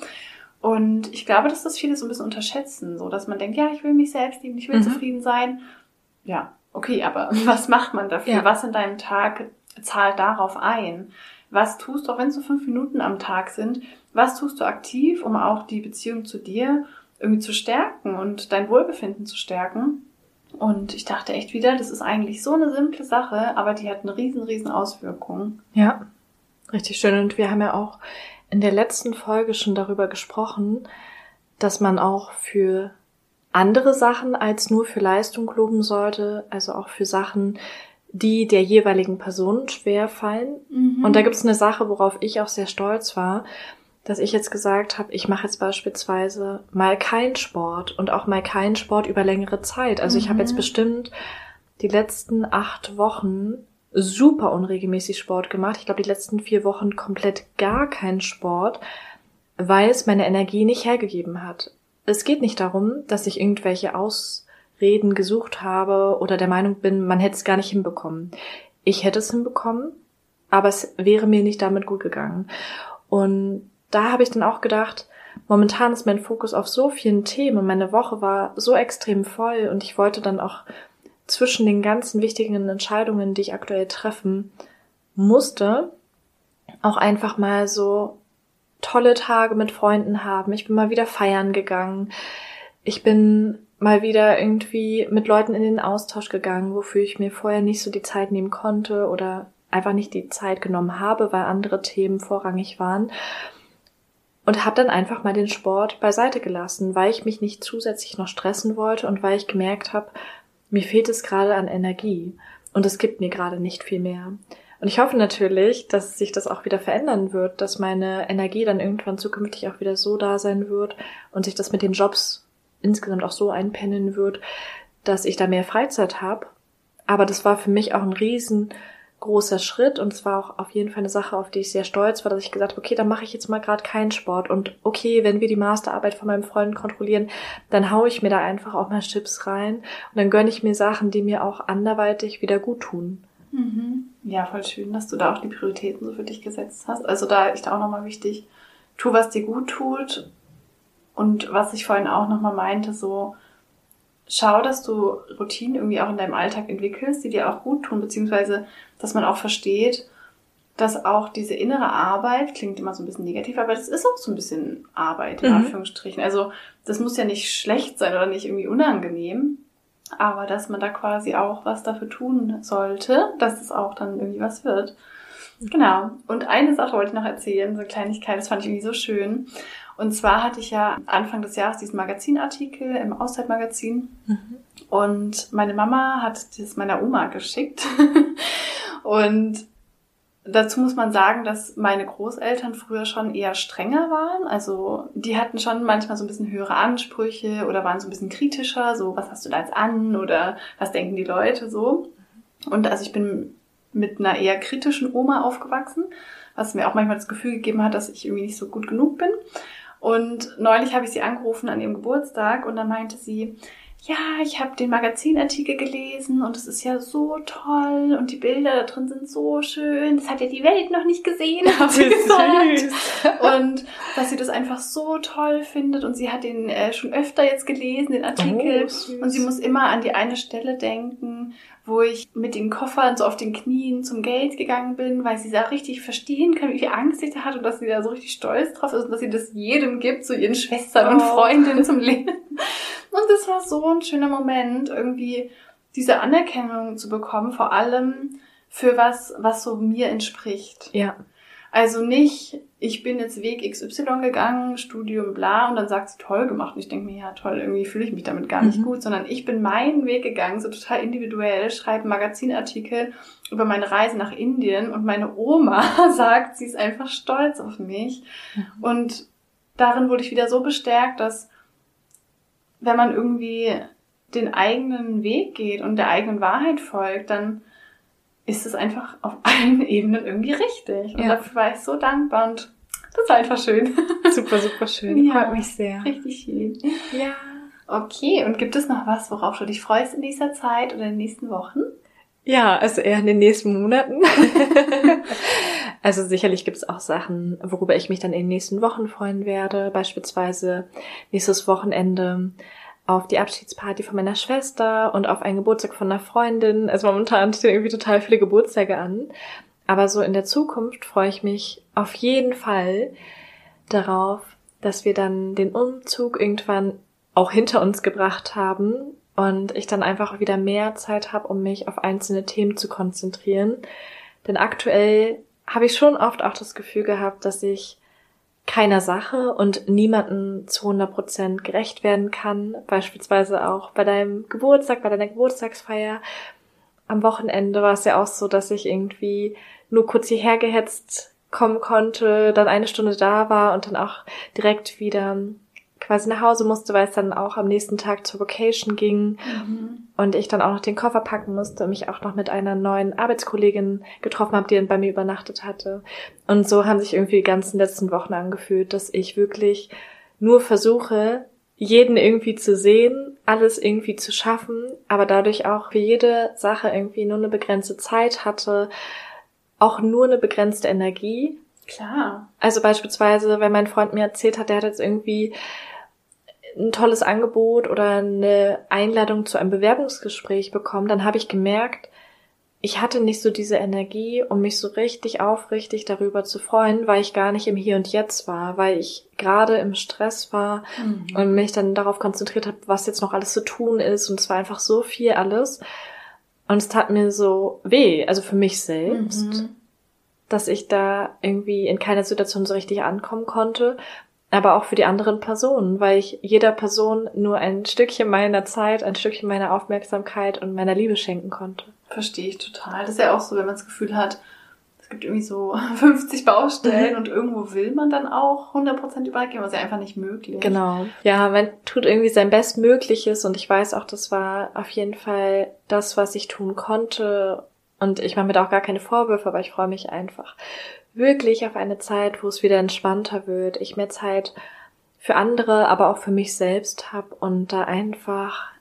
Und ich glaube, dass das viele so ein bisschen unterschätzen, so dass man denkt, ja, ich will mich selbst lieben, ich will mhm. zufrieden sein. Ja, okay, aber was macht man dafür? Ja. Was in deinem Tag zahlt darauf ein. Was tust du, auch wenn es so fünf Minuten am Tag sind, was tust du aktiv, um auch die Beziehung zu dir irgendwie zu stärken und dein Wohlbefinden zu stärken? Und ich dachte echt wieder, das ist eigentlich so eine simple Sache, aber die hat eine riesen, riesen Auswirkung. Ja, richtig schön. Und wir haben ja auch in der letzten Folge schon darüber gesprochen, dass man auch für andere Sachen als nur für Leistung loben sollte, also auch für Sachen, die der jeweiligen Person schwer fallen. Mhm. Und da gibt es eine Sache, worauf ich auch sehr stolz war, dass ich jetzt gesagt habe, ich mache jetzt beispielsweise mal keinen Sport und auch mal keinen Sport über längere Zeit. Also mhm. ich habe jetzt bestimmt die letzten acht Wochen super unregelmäßig Sport gemacht. Ich glaube, die letzten vier Wochen komplett gar keinen Sport, weil es meine Energie nicht hergegeben hat. Es geht nicht darum, dass ich irgendwelche Aus Reden gesucht habe oder der Meinung bin, man hätte es gar nicht hinbekommen. Ich hätte es hinbekommen, aber es wäre mir nicht damit gut gegangen. Und da habe ich dann auch gedacht, momentan ist mein Fokus auf so vielen Themen meine Woche war so extrem voll und ich wollte dann auch zwischen den ganzen wichtigen Entscheidungen, die ich aktuell treffen musste, auch einfach mal so tolle Tage mit Freunden haben. Ich bin mal wieder feiern gegangen. Ich bin mal wieder irgendwie mit Leuten in den Austausch gegangen, wofür ich mir vorher nicht so die Zeit nehmen konnte oder einfach nicht die Zeit genommen habe, weil andere Themen vorrangig waren. Und habe dann einfach mal den Sport beiseite gelassen, weil ich mich nicht zusätzlich noch stressen wollte und weil ich gemerkt habe, mir fehlt es gerade an Energie und es gibt mir gerade nicht viel mehr. Und ich hoffe natürlich, dass sich das auch wieder verändern wird, dass meine Energie dann irgendwann zukünftig auch wieder so da sein wird und sich das mit den Jobs insgesamt auch so einpendeln wird, dass ich da mehr Freizeit habe. Aber das war für mich auch ein riesengroßer Schritt und es war auch auf jeden Fall eine Sache, auf die ich sehr stolz war, dass ich gesagt habe, okay, dann mache ich jetzt mal gerade keinen Sport und okay, wenn wir die Masterarbeit von meinem Freund kontrollieren, dann haue ich mir da einfach auch mal Chips rein und dann gönne ich mir Sachen, die mir auch anderweitig wieder gut tun. Mhm. Ja, voll schön, dass du da auch die Prioritäten so für dich gesetzt hast. Also da ist auch nochmal wichtig, tu, was dir gut tut und was ich vorhin auch nochmal meinte, so schau, dass du Routinen irgendwie auch in deinem Alltag entwickelst, die dir auch gut tun, beziehungsweise dass man auch versteht, dass auch diese innere Arbeit, klingt immer so ein bisschen negativ, aber das ist auch so ein bisschen Arbeit, in mhm. Anführungsstrichen. Also das muss ja nicht schlecht sein oder nicht irgendwie unangenehm, aber dass man da quasi auch was dafür tun sollte, dass es auch dann irgendwie was wird. Genau. Und eine Sache wollte ich noch erzählen, so eine Kleinigkeit, das fand ich irgendwie so schön. Und zwar hatte ich ja Anfang des Jahres diesen Magazinartikel im Auszeitmagazin. Mhm. Und meine Mama hat das meiner Oma geschickt. und dazu muss man sagen, dass meine Großeltern früher schon eher strenger waren. Also die hatten schon manchmal so ein bisschen höhere Ansprüche oder waren so ein bisschen kritischer, so was hast du da jetzt an oder was denken die Leute so. Und also ich bin mit einer eher kritischen Oma aufgewachsen, was mir auch manchmal das Gefühl gegeben hat, dass ich irgendwie nicht so gut genug bin. Und neulich habe ich sie angerufen an ihrem Geburtstag und dann meinte sie, ja, ich habe den Magazinartikel gelesen und es ist ja so toll und die Bilder da drin sind so schön. Das hat ja die Welt noch nicht gesehen, hat sie gesagt. Und dass sie das einfach so toll findet und sie hat den äh, schon öfter jetzt gelesen, den Artikel. Oh, und sie muss immer an die eine Stelle denken, wo ich mit den Koffern so auf den Knien zum Geld gegangen bin, weil sie da richtig verstehen kann, wie viel Angst ich da hatte und dass sie da so richtig stolz drauf ist und dass sie das jedem gibt, so ihren Schwestern oh. und Freundinnen zum Leben. Und das war so ein schöner Moment, irgendwie diese Anerkennung zu bekommen, vor allem für was, was so mir entspricht. Ja. Also nicht, ich bin jetzt Weg XY gegangen, Studium bla, und dann sagt sie toll gemacht. Und ich denke mir, ja toll, irgendwie fühle ich mich damit gar nicht mhm. gut, sondern ich bin meinen Weg gegangen, so total individuell, schreibe Magazinartikel über meine Reise nach Indien und meine Oma sagt, sie ist einfach stolz auf mich. Mhm. Und darin wurde ich wieder so bestärkt, dass wenn man irgendwie den eigenen Weg geht und der eigenen Wahrheit folgt, dann ist es einfach auf allen Ebenen irgendwie richtig. Und ja. dafür war ich so dankbar und das ist einfach schön. Super, super schön. Ja, Freut mich sehr. Richtig schön. Ja. Okay, und gibt es noch was, worauf du dich freust in dieser Zeit oder in den nächsten Wochen? Ja, also eher in den nächsten Monaten. also sicherlich gibt es auch Sachen, worüber ich mich dann in den nächsten Wochen freuen werde. Beispielsweise nächstes Wochenende auf die Abschiedsparty von meiner Schwester und auf einen Geburtstag von einer Freundin. Also momentan stehen irgendwie total viele Geburtstage an. Aber so in der Zukunft freue ich mich auf jeden Fall darauf, dass wir dann den Umzug irgendwann auch hinter uns gebracht haben und ich dann einfach wieder mehr Zeit habe, um mich auf einzelne Themen zu konzentrieren. Denn aktuell habe ich schon oft auch das Gefühl gehabt, dass ich keiner Sache und niemanden zu 100 Prozent gerecht werden kann. Beispielsweise auch bei deinem Geburtstag, bei deiner Geburtstagsfeier. Am Wochenende war es ja auch so, dass ich irgendwie nur kurz hierher gehetzt kommen konnte, dann eine Stunde da war und dann auch direkt wieder quasi nach Hause musste, weil es dann auch am nächsten Tag zur Vacation ging mhm. und ich dann auch noch den Koffer packen musste und mich auch noch mit einer neuen Arbeitskollegin getroffen habe, die dann bei mir übernachtet hatte. Und so haben sich irgendwie die ganzen letzten Wochen angefühlt, dass ich wirklich nur versuche, jeden irgendwie zu sehen, alles irgendwie zu schaffen, aber dadurch auch für jede Sache irgendwie nur eine begrenzte Zeit hatte, auch nur eine begrenzte Energie. Klar. Also beispielsweise, wenn mein Freund mir erzählt hat, der hat jetzt irgendwie ein tolles Angebot oder eine Einladung zu einem Bewerbungsgespräch bekommen, dann habe ich gemerkt, ich hatte nicht so diese Energie, um mich so richtig aufrichtig darüber zu freuen, weil ich gar nicht im Hier und Jetzt war, weil ich gerade im Stress war mhm. und mich dann darauf konzentriert habe, was jetzt noch alles zu tun ist und es war einfach so viel alles und es tat mir so weh, also für mich selbst, mhm. dass ich da irgendwie in keiner Situation so richtig ankommen konnte aber auch für die anderen Personen, weil ich jeder Person nur ein Stückchen meiner Zeit, ein Stückchen meiner Aufmerksamkeit und meiner Liebe schenken konnte. Verstehe ich total. Das ist ja auch so, wenn man das Gefühl hat, es gibt irgendwie so 50 Baustellen mhm. und irgendwo will man dann auch 100% übergeben, was ja einfach nicht möglich. Genau. Ja, man tut irgendwie sein Bestmögliches und ich weiß auch, das war auf jeden Fall das, was ich tun konnte und ich mache mir da auch gar keine Vorwürfe, aber ich freue mich einfach wirklich auf eine Zeit, wo es wieder entspannter wird, ich mehr Zeit für andere, aber auch für mich selbst habe und da einfach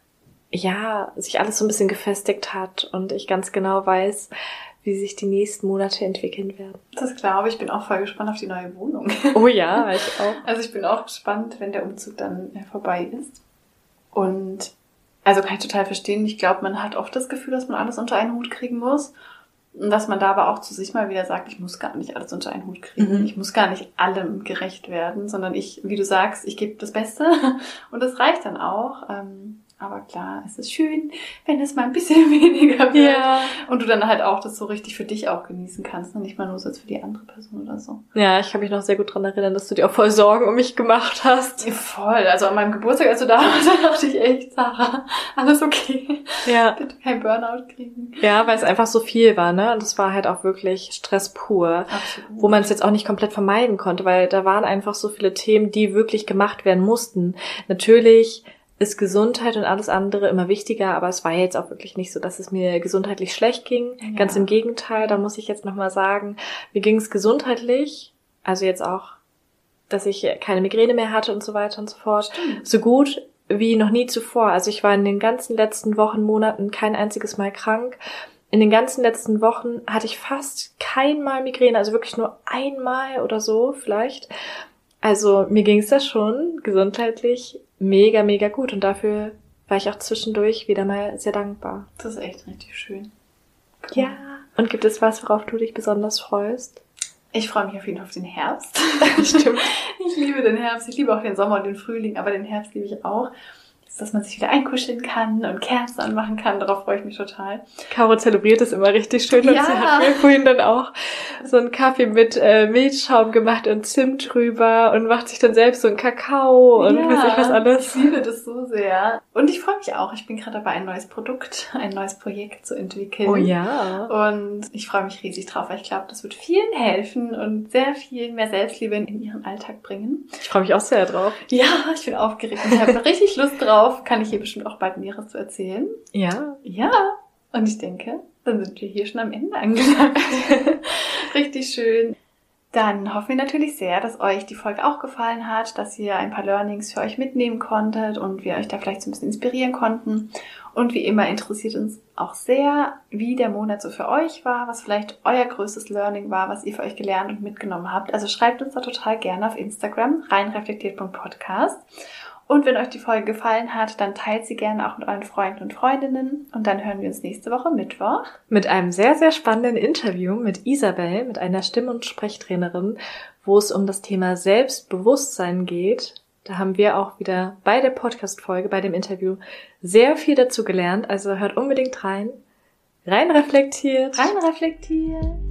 ja, sich alles so ein bisschen gefestigt hat und ich ganz genau weiß, wie sich die nächsten Monate entwickeln werden. Das glaube ich. Ich bin auch voll gespannt auf die neue Wohnung. Oh ja, ich auch. Also ich bin auch gespannt, wenn der Umzug dann vorbei ist. Und also kann ich total verstehen. Ich glaube, man hat oft das Gefühl, dass man alles unter einen Hut kriegen muss. Und dass man da aber auch zu sich mal wieder sagt, ich muss gar nicht alles unter einen Hut kriegen. Mhm. Ich muss gar nicht allem gerecht werden, sondern ich, wie du sagst, ich gebe das Beste und das reicht dann auch. Ähm, aber klar, es ist schön, wenn es mal ein bisschen weniger wird. Ja. Und du dann halt auch das so richtig für dich auch genießen kannst, und ne? nicht mal nur so als für die andere Person oder so. Ja, ich kann mich noch sehr gut dran erinnern, dass du dir auch voll Sorgen um mich gemacht hast. Ja, voll. Also an meinem Geburtstag, als du da warst, da dachte ich echt, Sarah, alles okay. Ja. Bitte kein Burnout kriegen. Ja, weil es einfach so viel war, ne? Und es war halt auch wirklich Stress pur. Absolut. Wo man es jetzt auch nicht komplett vermeiden konnte, weil da waren einfach so viele Themen, die wirklich gemacht werden mussten. Natürlich ist Gesundheit und alles andere immer wichtiger, aber es war jetzt auch wirklich nicht so, dass es mir gesundheitlich schlecht ging. Ja. Ganz im Gegenteil, da muss ich jetzt nochmal sagen, mir ging es gesundheitlich, also jetzt auch, dass ich keine Migräne mehr hatte und so weiter und so fort, Stimmt. so gut wie noch nie zuvor. Also ich war in den ganzen letzten Wochen, Monaten kein einziges Mal krank. In den ganzen letzten Wochen hatte ich fast kein Mal Migräne, also wirklich nur einmal oder so vielleicht. Also mir ging es da schon gesundheitlich mega, mega gut und dafür war ich auch zwischendurch wieder mal sehr dankbar. Das ist echt richtig schön. Cool. Ja. Und gibt es was, worauf du dich besonders freust? Ich freue mich auf jeden Fall auf den Herbst. Stimmt. Ich liebe den Herbst. Ich liebe auch den Sommer und den Frühling, aber den Herbst liebe ich auch dass man sich wieder einkuscheln kann und Kerzen anmachen kann. Darauf freue ich mich total. Caro zelebriert es immer richtig schön ja. und sie hat mir vorhin dann auch so einen Kaffee mit äh, Milchschaum gemacht und Zimt drüber und macht sich dann selbst so einen Kakao und ja, weiß ich was alles. Ich liebe das so sehr. Und ich freue mich auch. Ich bin gerade dabei, ein neues Produkt, ein neues Projekt zu entwickeln. Oh ja. Und ich freue mich riesig drauf, weil ich glaube, das wird vielen helfen und sehr viel mehr Selbstliebe in ihren Alltag bringen. Ich freue mich auch sehr drauf. Ja, ich bin aufgeregt. Ich habe richtig Lust drauf drauf kann ich hier bestimmt auch bald Mehres zu erzählen. Ja. Ja. Und ich denke, dann sind wir hier schon am Ende angelangt. Richtig schön. Dann hoffen wir natürlich sehr, dass euch die Folge auch gefallen hat, dass ihr ein paar Learnings für euch mitnehmen konntet und wir euch da vielleicht so ein bisschen inspirieren konnten. Und wie immer interessiert uns auch sehr, wie der Monat so für euch war, was vielleicht euer größtes Learning war, was ihr für euch gelernt und mitgenommen habt. Also schreibt uns da total gerne auf Instagram reinreflektiert.podcast. Und wenn euch die Folge gefallen hat, dann teilt sie gerne auch mit euren Freunden und Freundinnen. Und dann hören wir uns nächste Woche Mittwoch. Mit einem sehr, sehr spannenden Interview mit Isabel, mit einer Stimm- und Sprechtrainerin, wo es um das Thema Selbstbewusstsein geht. Da haben wir auch wieder bei der Podcast-Folge, bei dem Interview sehr viel dazu gelernt. Also hört unbedingt rein. Rein reflektiert. Rein reflektiert.